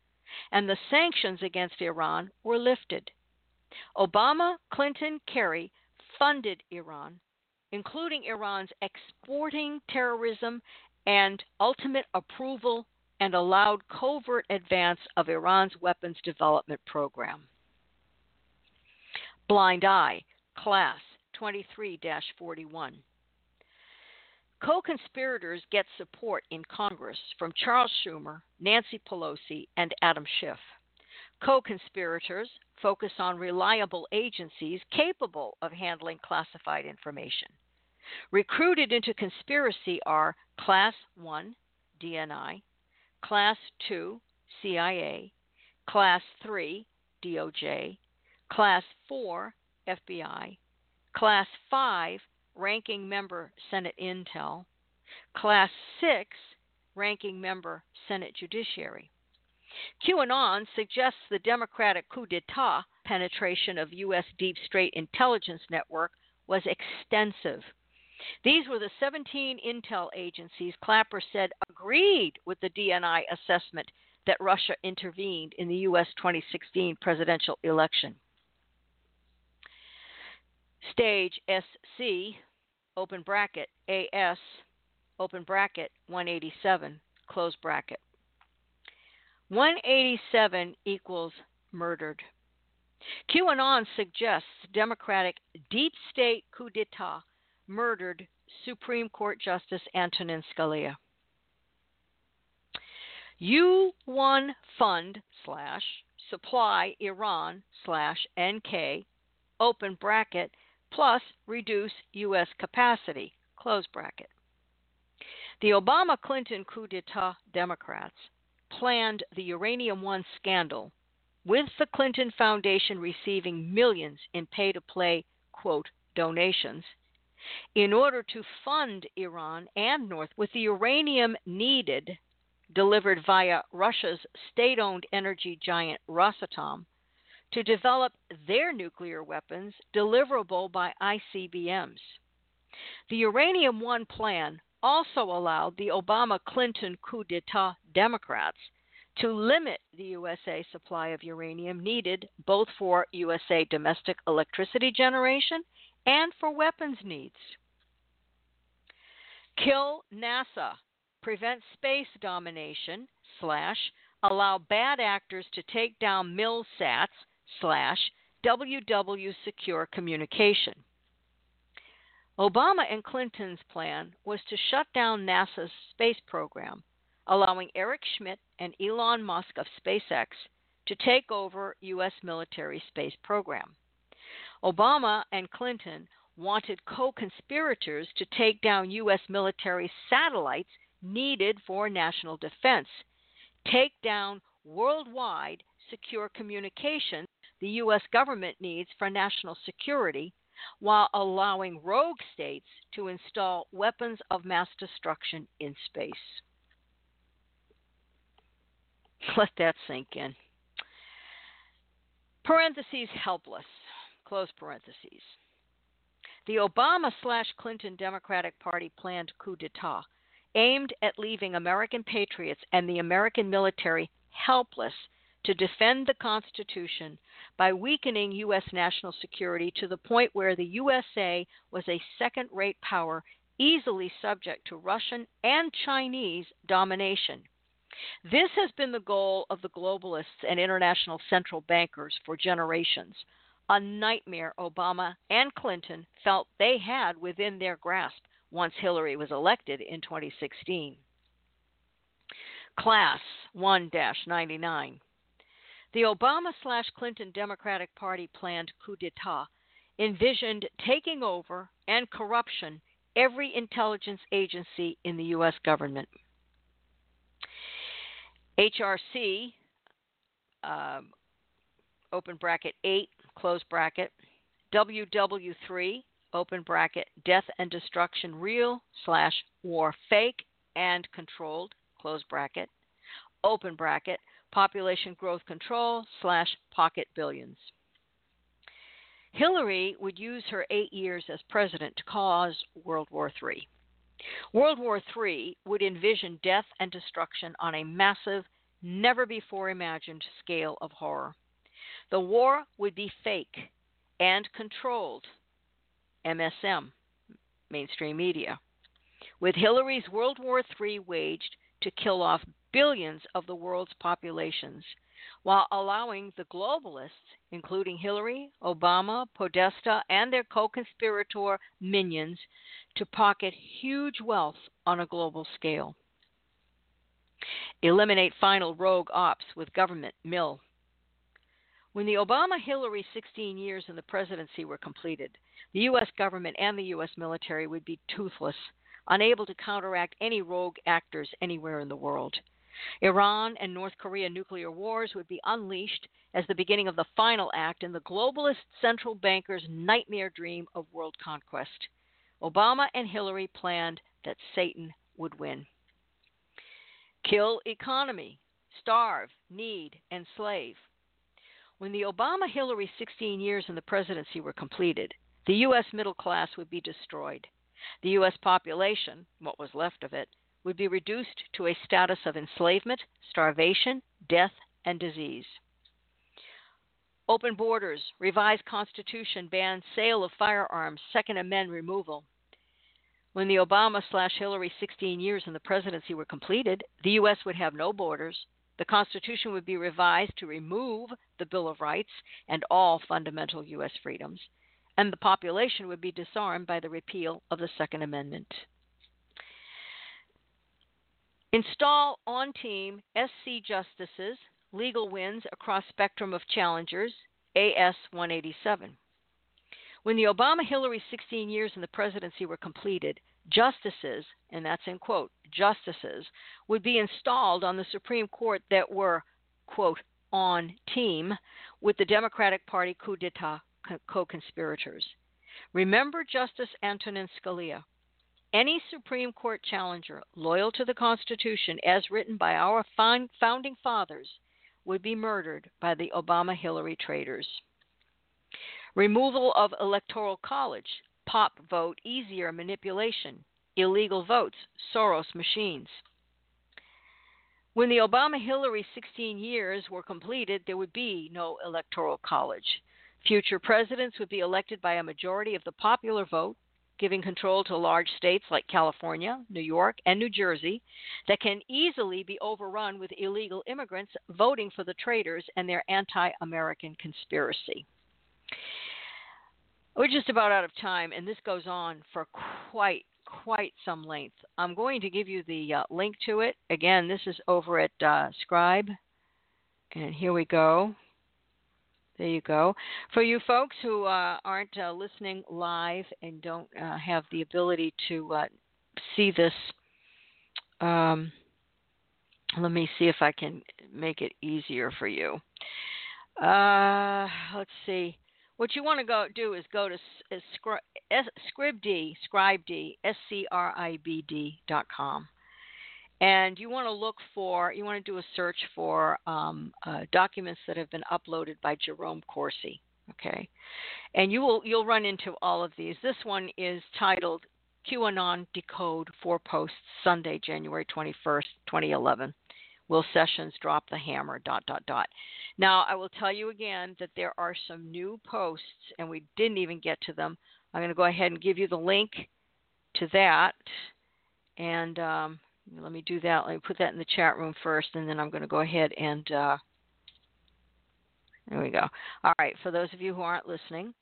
and the sanctions against Iran were lifted. Obama, Clinton, Kerry funded Iran, including Iran's exporting terrorism and ultimate approval and allowed covert advance of Iran's weapons development program. Blind Eye, Class 23 41. Co conspirators get support in Congress from Charles Schumer, Nancy Pelosi, and Adam Schiff. Co conspirators focus on reliable agencies capable of handling classified information. Recruited into conspiracy are Class 1, DNI, Class 2, CIA, Class 3, DOJ, Class 4, FBI, Class 5, Ranking Member Senate Intel, Class 6, Ranking Member Senate Judiciary. QAnon suggests the Democratic coup d'etat penetration of U.S. deep state intelligence network was extensive. These were the 17 intel agencies Clapper said agreed with the DNI assessment that Russia intervened in the U.S. 2016 presidential election. Stage SC, open bracket, AS, open bracket, 187, close bracket. 187 equals murdered. QAnon suggests Democratic deep state coup d'etat murdered Supreme Court Justice Antonin Scalia. U1 fund slash supply Iran slash NK open bracket plus reduce U.S. capacity close bracket. The Obama Clinton coup d'etat Democrats planned the Uranium One scandal, with the Clinton Foundation receiving millions in pay to play, quote, donations, in order to fund Iran and North with the uranium needed delivered via Russia's state owned energy giant Rosatom to develop their nuclear weapons deliverable by ICBMs. The Uranium One plan also allowed the Obama Clinton coup d'etat Democrats to limit the USA supply of uranium needed both for USA domestic electricity generation and for weapons needs. Kill NASA, prevent space domination, slash, allow bad actors to take down MilSats, slash, WW Secure Communication. Obama and Clinton's plan was to shut down NASA's space program, allowing Eric Schmidt and Elon Musk of SpaceX to take over U.S. military space program. Obama and Clinton wanted co conspirators to take down U.S. military satellites needed for national defense, take down worldwide secure communications the U.S. government needs for national security, while allowing rogue states to install weapons of mass destruction in space. Let that sink in. Parentheses helpless. Close parentheses. The Obama slash Clinton Democratic Party planned coup d'etat aimed at leaving American patriots and the American military helpless to defend the Constitution by weakening U.S. national security to the point where the USA was a second rate power easily subject to Russian and Chinese domination. This has been the goal of the globalists and international central bankers for generations, a nightmare Obama and Clinton felt they had within their grasp once Hillary was elected in 2016. Class 1 99. The Obama slash Clinton Democratic Party planned coup d'etat envisioned taking over and corruption every intelligence agency in the U.S. government. HRC, um, open bracket 8, close bracket, WW3, open bracket, death and destruction real slash war fake and controlled, close bracket, open bracket, population growth control slash pocket billions. Hillary would use her eight years as president to cause World War III. World War III would envision death and destruction on a massive, never before imagined scale of horror. The war would be fake and controlled, MSM, mainstream media, with Hillary's World War III waged to kill off billions of the world's populations, while allowing the globalists, including Hillary, Obama, Podesta, and their co conspirator minions, to pocket huge wealth on a global scale. Eliminate final rogue ops with government mill. When the Obama Hillary 16 years in the presidency were completed, the U.S. government and the U.S. military would be toothless, unable to counteract any rogue actors anywhere in the world. Iran and North Korea nuclear wars would be unleashed as the beginning of the final act in the globalist central banker's nightmare dream of world conquest. Obama and Hillary planned that Satan would win. Kill economy, starve, need, enslave. When the Obama Hillary 16 years in the presidency were completed, the U.S. middle class would be destroyed. The U.S. population, what was left of it, would be reduced to a status of enslavement, starvation, death, and disease. Open borders, revised constitution ban sale of firearms, Second Amendment removal. When the Obama slash Hillary 16 years in the presidency were completed, the U.S. would have no borders. The Constitution would be revised to remove the Bill of Rights and all fundamental U.S. freedoms. and the population would be disarmed by the repeal of the Second Amendment. Install on team SC justices, legal wins across spectrum of challengers, AS 187. When the Obama Hillary 16 years in the presidency were completed, justices, and that's in quote, justices, would be installed on the Supreme Court that were, quote, on team with the Democratic Party coup d'etat co conspirators. Remember Justice Antonin Scalia. Any Supreme Court challenger loyal to the Constitution as written by our founding fathers would be murdered by the Obama Hillary traitors. Removal of Electoral College, pop vote easier manipulation, illegal votes, Soros machines. When the Obama Hillary 16 years were completed, there would be no Electoral College. Future presidents would be elected by a majority of the popular vote, giving control to large states like California, New York, and New Jersey that can easily be overrun with illegal immigrants voting for the traitors and their anti American conspiracy. We're just about out of time, and this goes on for quite quite some length. I'm going to give you the uh, link to it. Again, this is over at uh, Scribe, and here we go. There you go. For you folks who uh, aren't uh, listening live and don't uh, have the ability to uh, see this, um, let me see if I can make it easier for you. Let's see. What you want to go do is go to Scribd, Scribd, S C R I B D dot com and you want to look for, you want to do a search for um, uh, documents that have been uploaded by Jerome Corsi. Okay, and you will you'll run into all of these. This one is titled QAnon Decode Four Posts Sunday, January 21st, 2011. Will Sessions drop the hammer? Dot dot dot. Now I will tell you again that there are some new posts, and we didn't even get to them. I'm going to go ahead and give you the link to that, and um, let me do that. Let me put that in the chat room first, and then I'm going to go ahead and. Uh, there we go. All right. For those of you who aren't listening,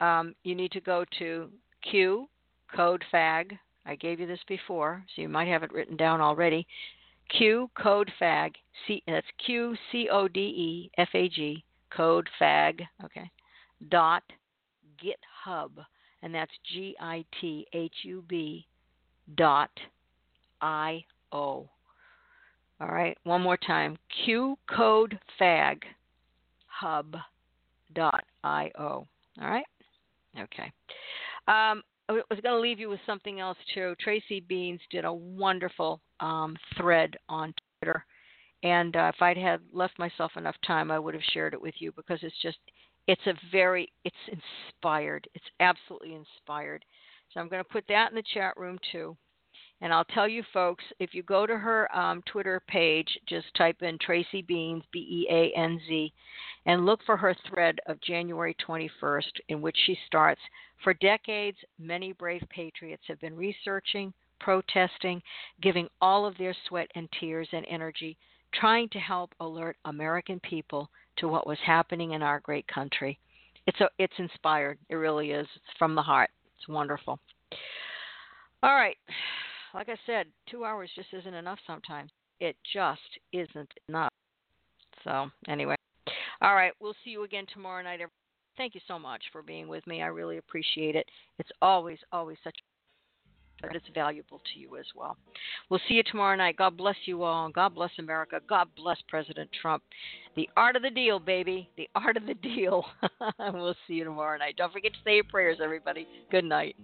um, you need to go to Q code FAG. I gave you this before, so you might have it written down already. Q code FAG. C, that's Q C O D E F A G code FAG. Okay. Dot GitHub, and that's G I T H U B dot I O. All right, one more time. Q code fag hub dot I O. All right? Okay. Um, I was going to leave you with something else too. Tracy Beanz did a wonderful um, thread on Twitter, and uh, if I'd had left myself enough time, I would have shared it with you because it's just, it's a very, it's inspired. It's absolutely inspired. So I'm going to put that in the chat room too. And I'll tell you, folks, if you go to her um, Twitter page, just type in Tracy Beanz, B E A N Z, and look for her thread of January 21st, in which she starts For decades, many brave patriots have been researching, protesting, giving all of their sweat and tears and energy, trying to help alert American people to what was happening in our great country. It's, a, it's inspired. It really is. It's from the heart. It's wonderful. All right like I said, two hours just isn't enough sometimes. It just isn't enough. So, anyway. All right. We'll see you again tomorrow night. Thank you so much for being with me. I really appreciate it. It's always, always such but it's valuable to you as well. We'll see you tomorrow night. God bless you all. God bless America. God bless President Trump. The art of the deal, baby. The art of the deal. *laughs* we'll see you tomorrow night. Don't forget to say your prayers, everybody. Good night.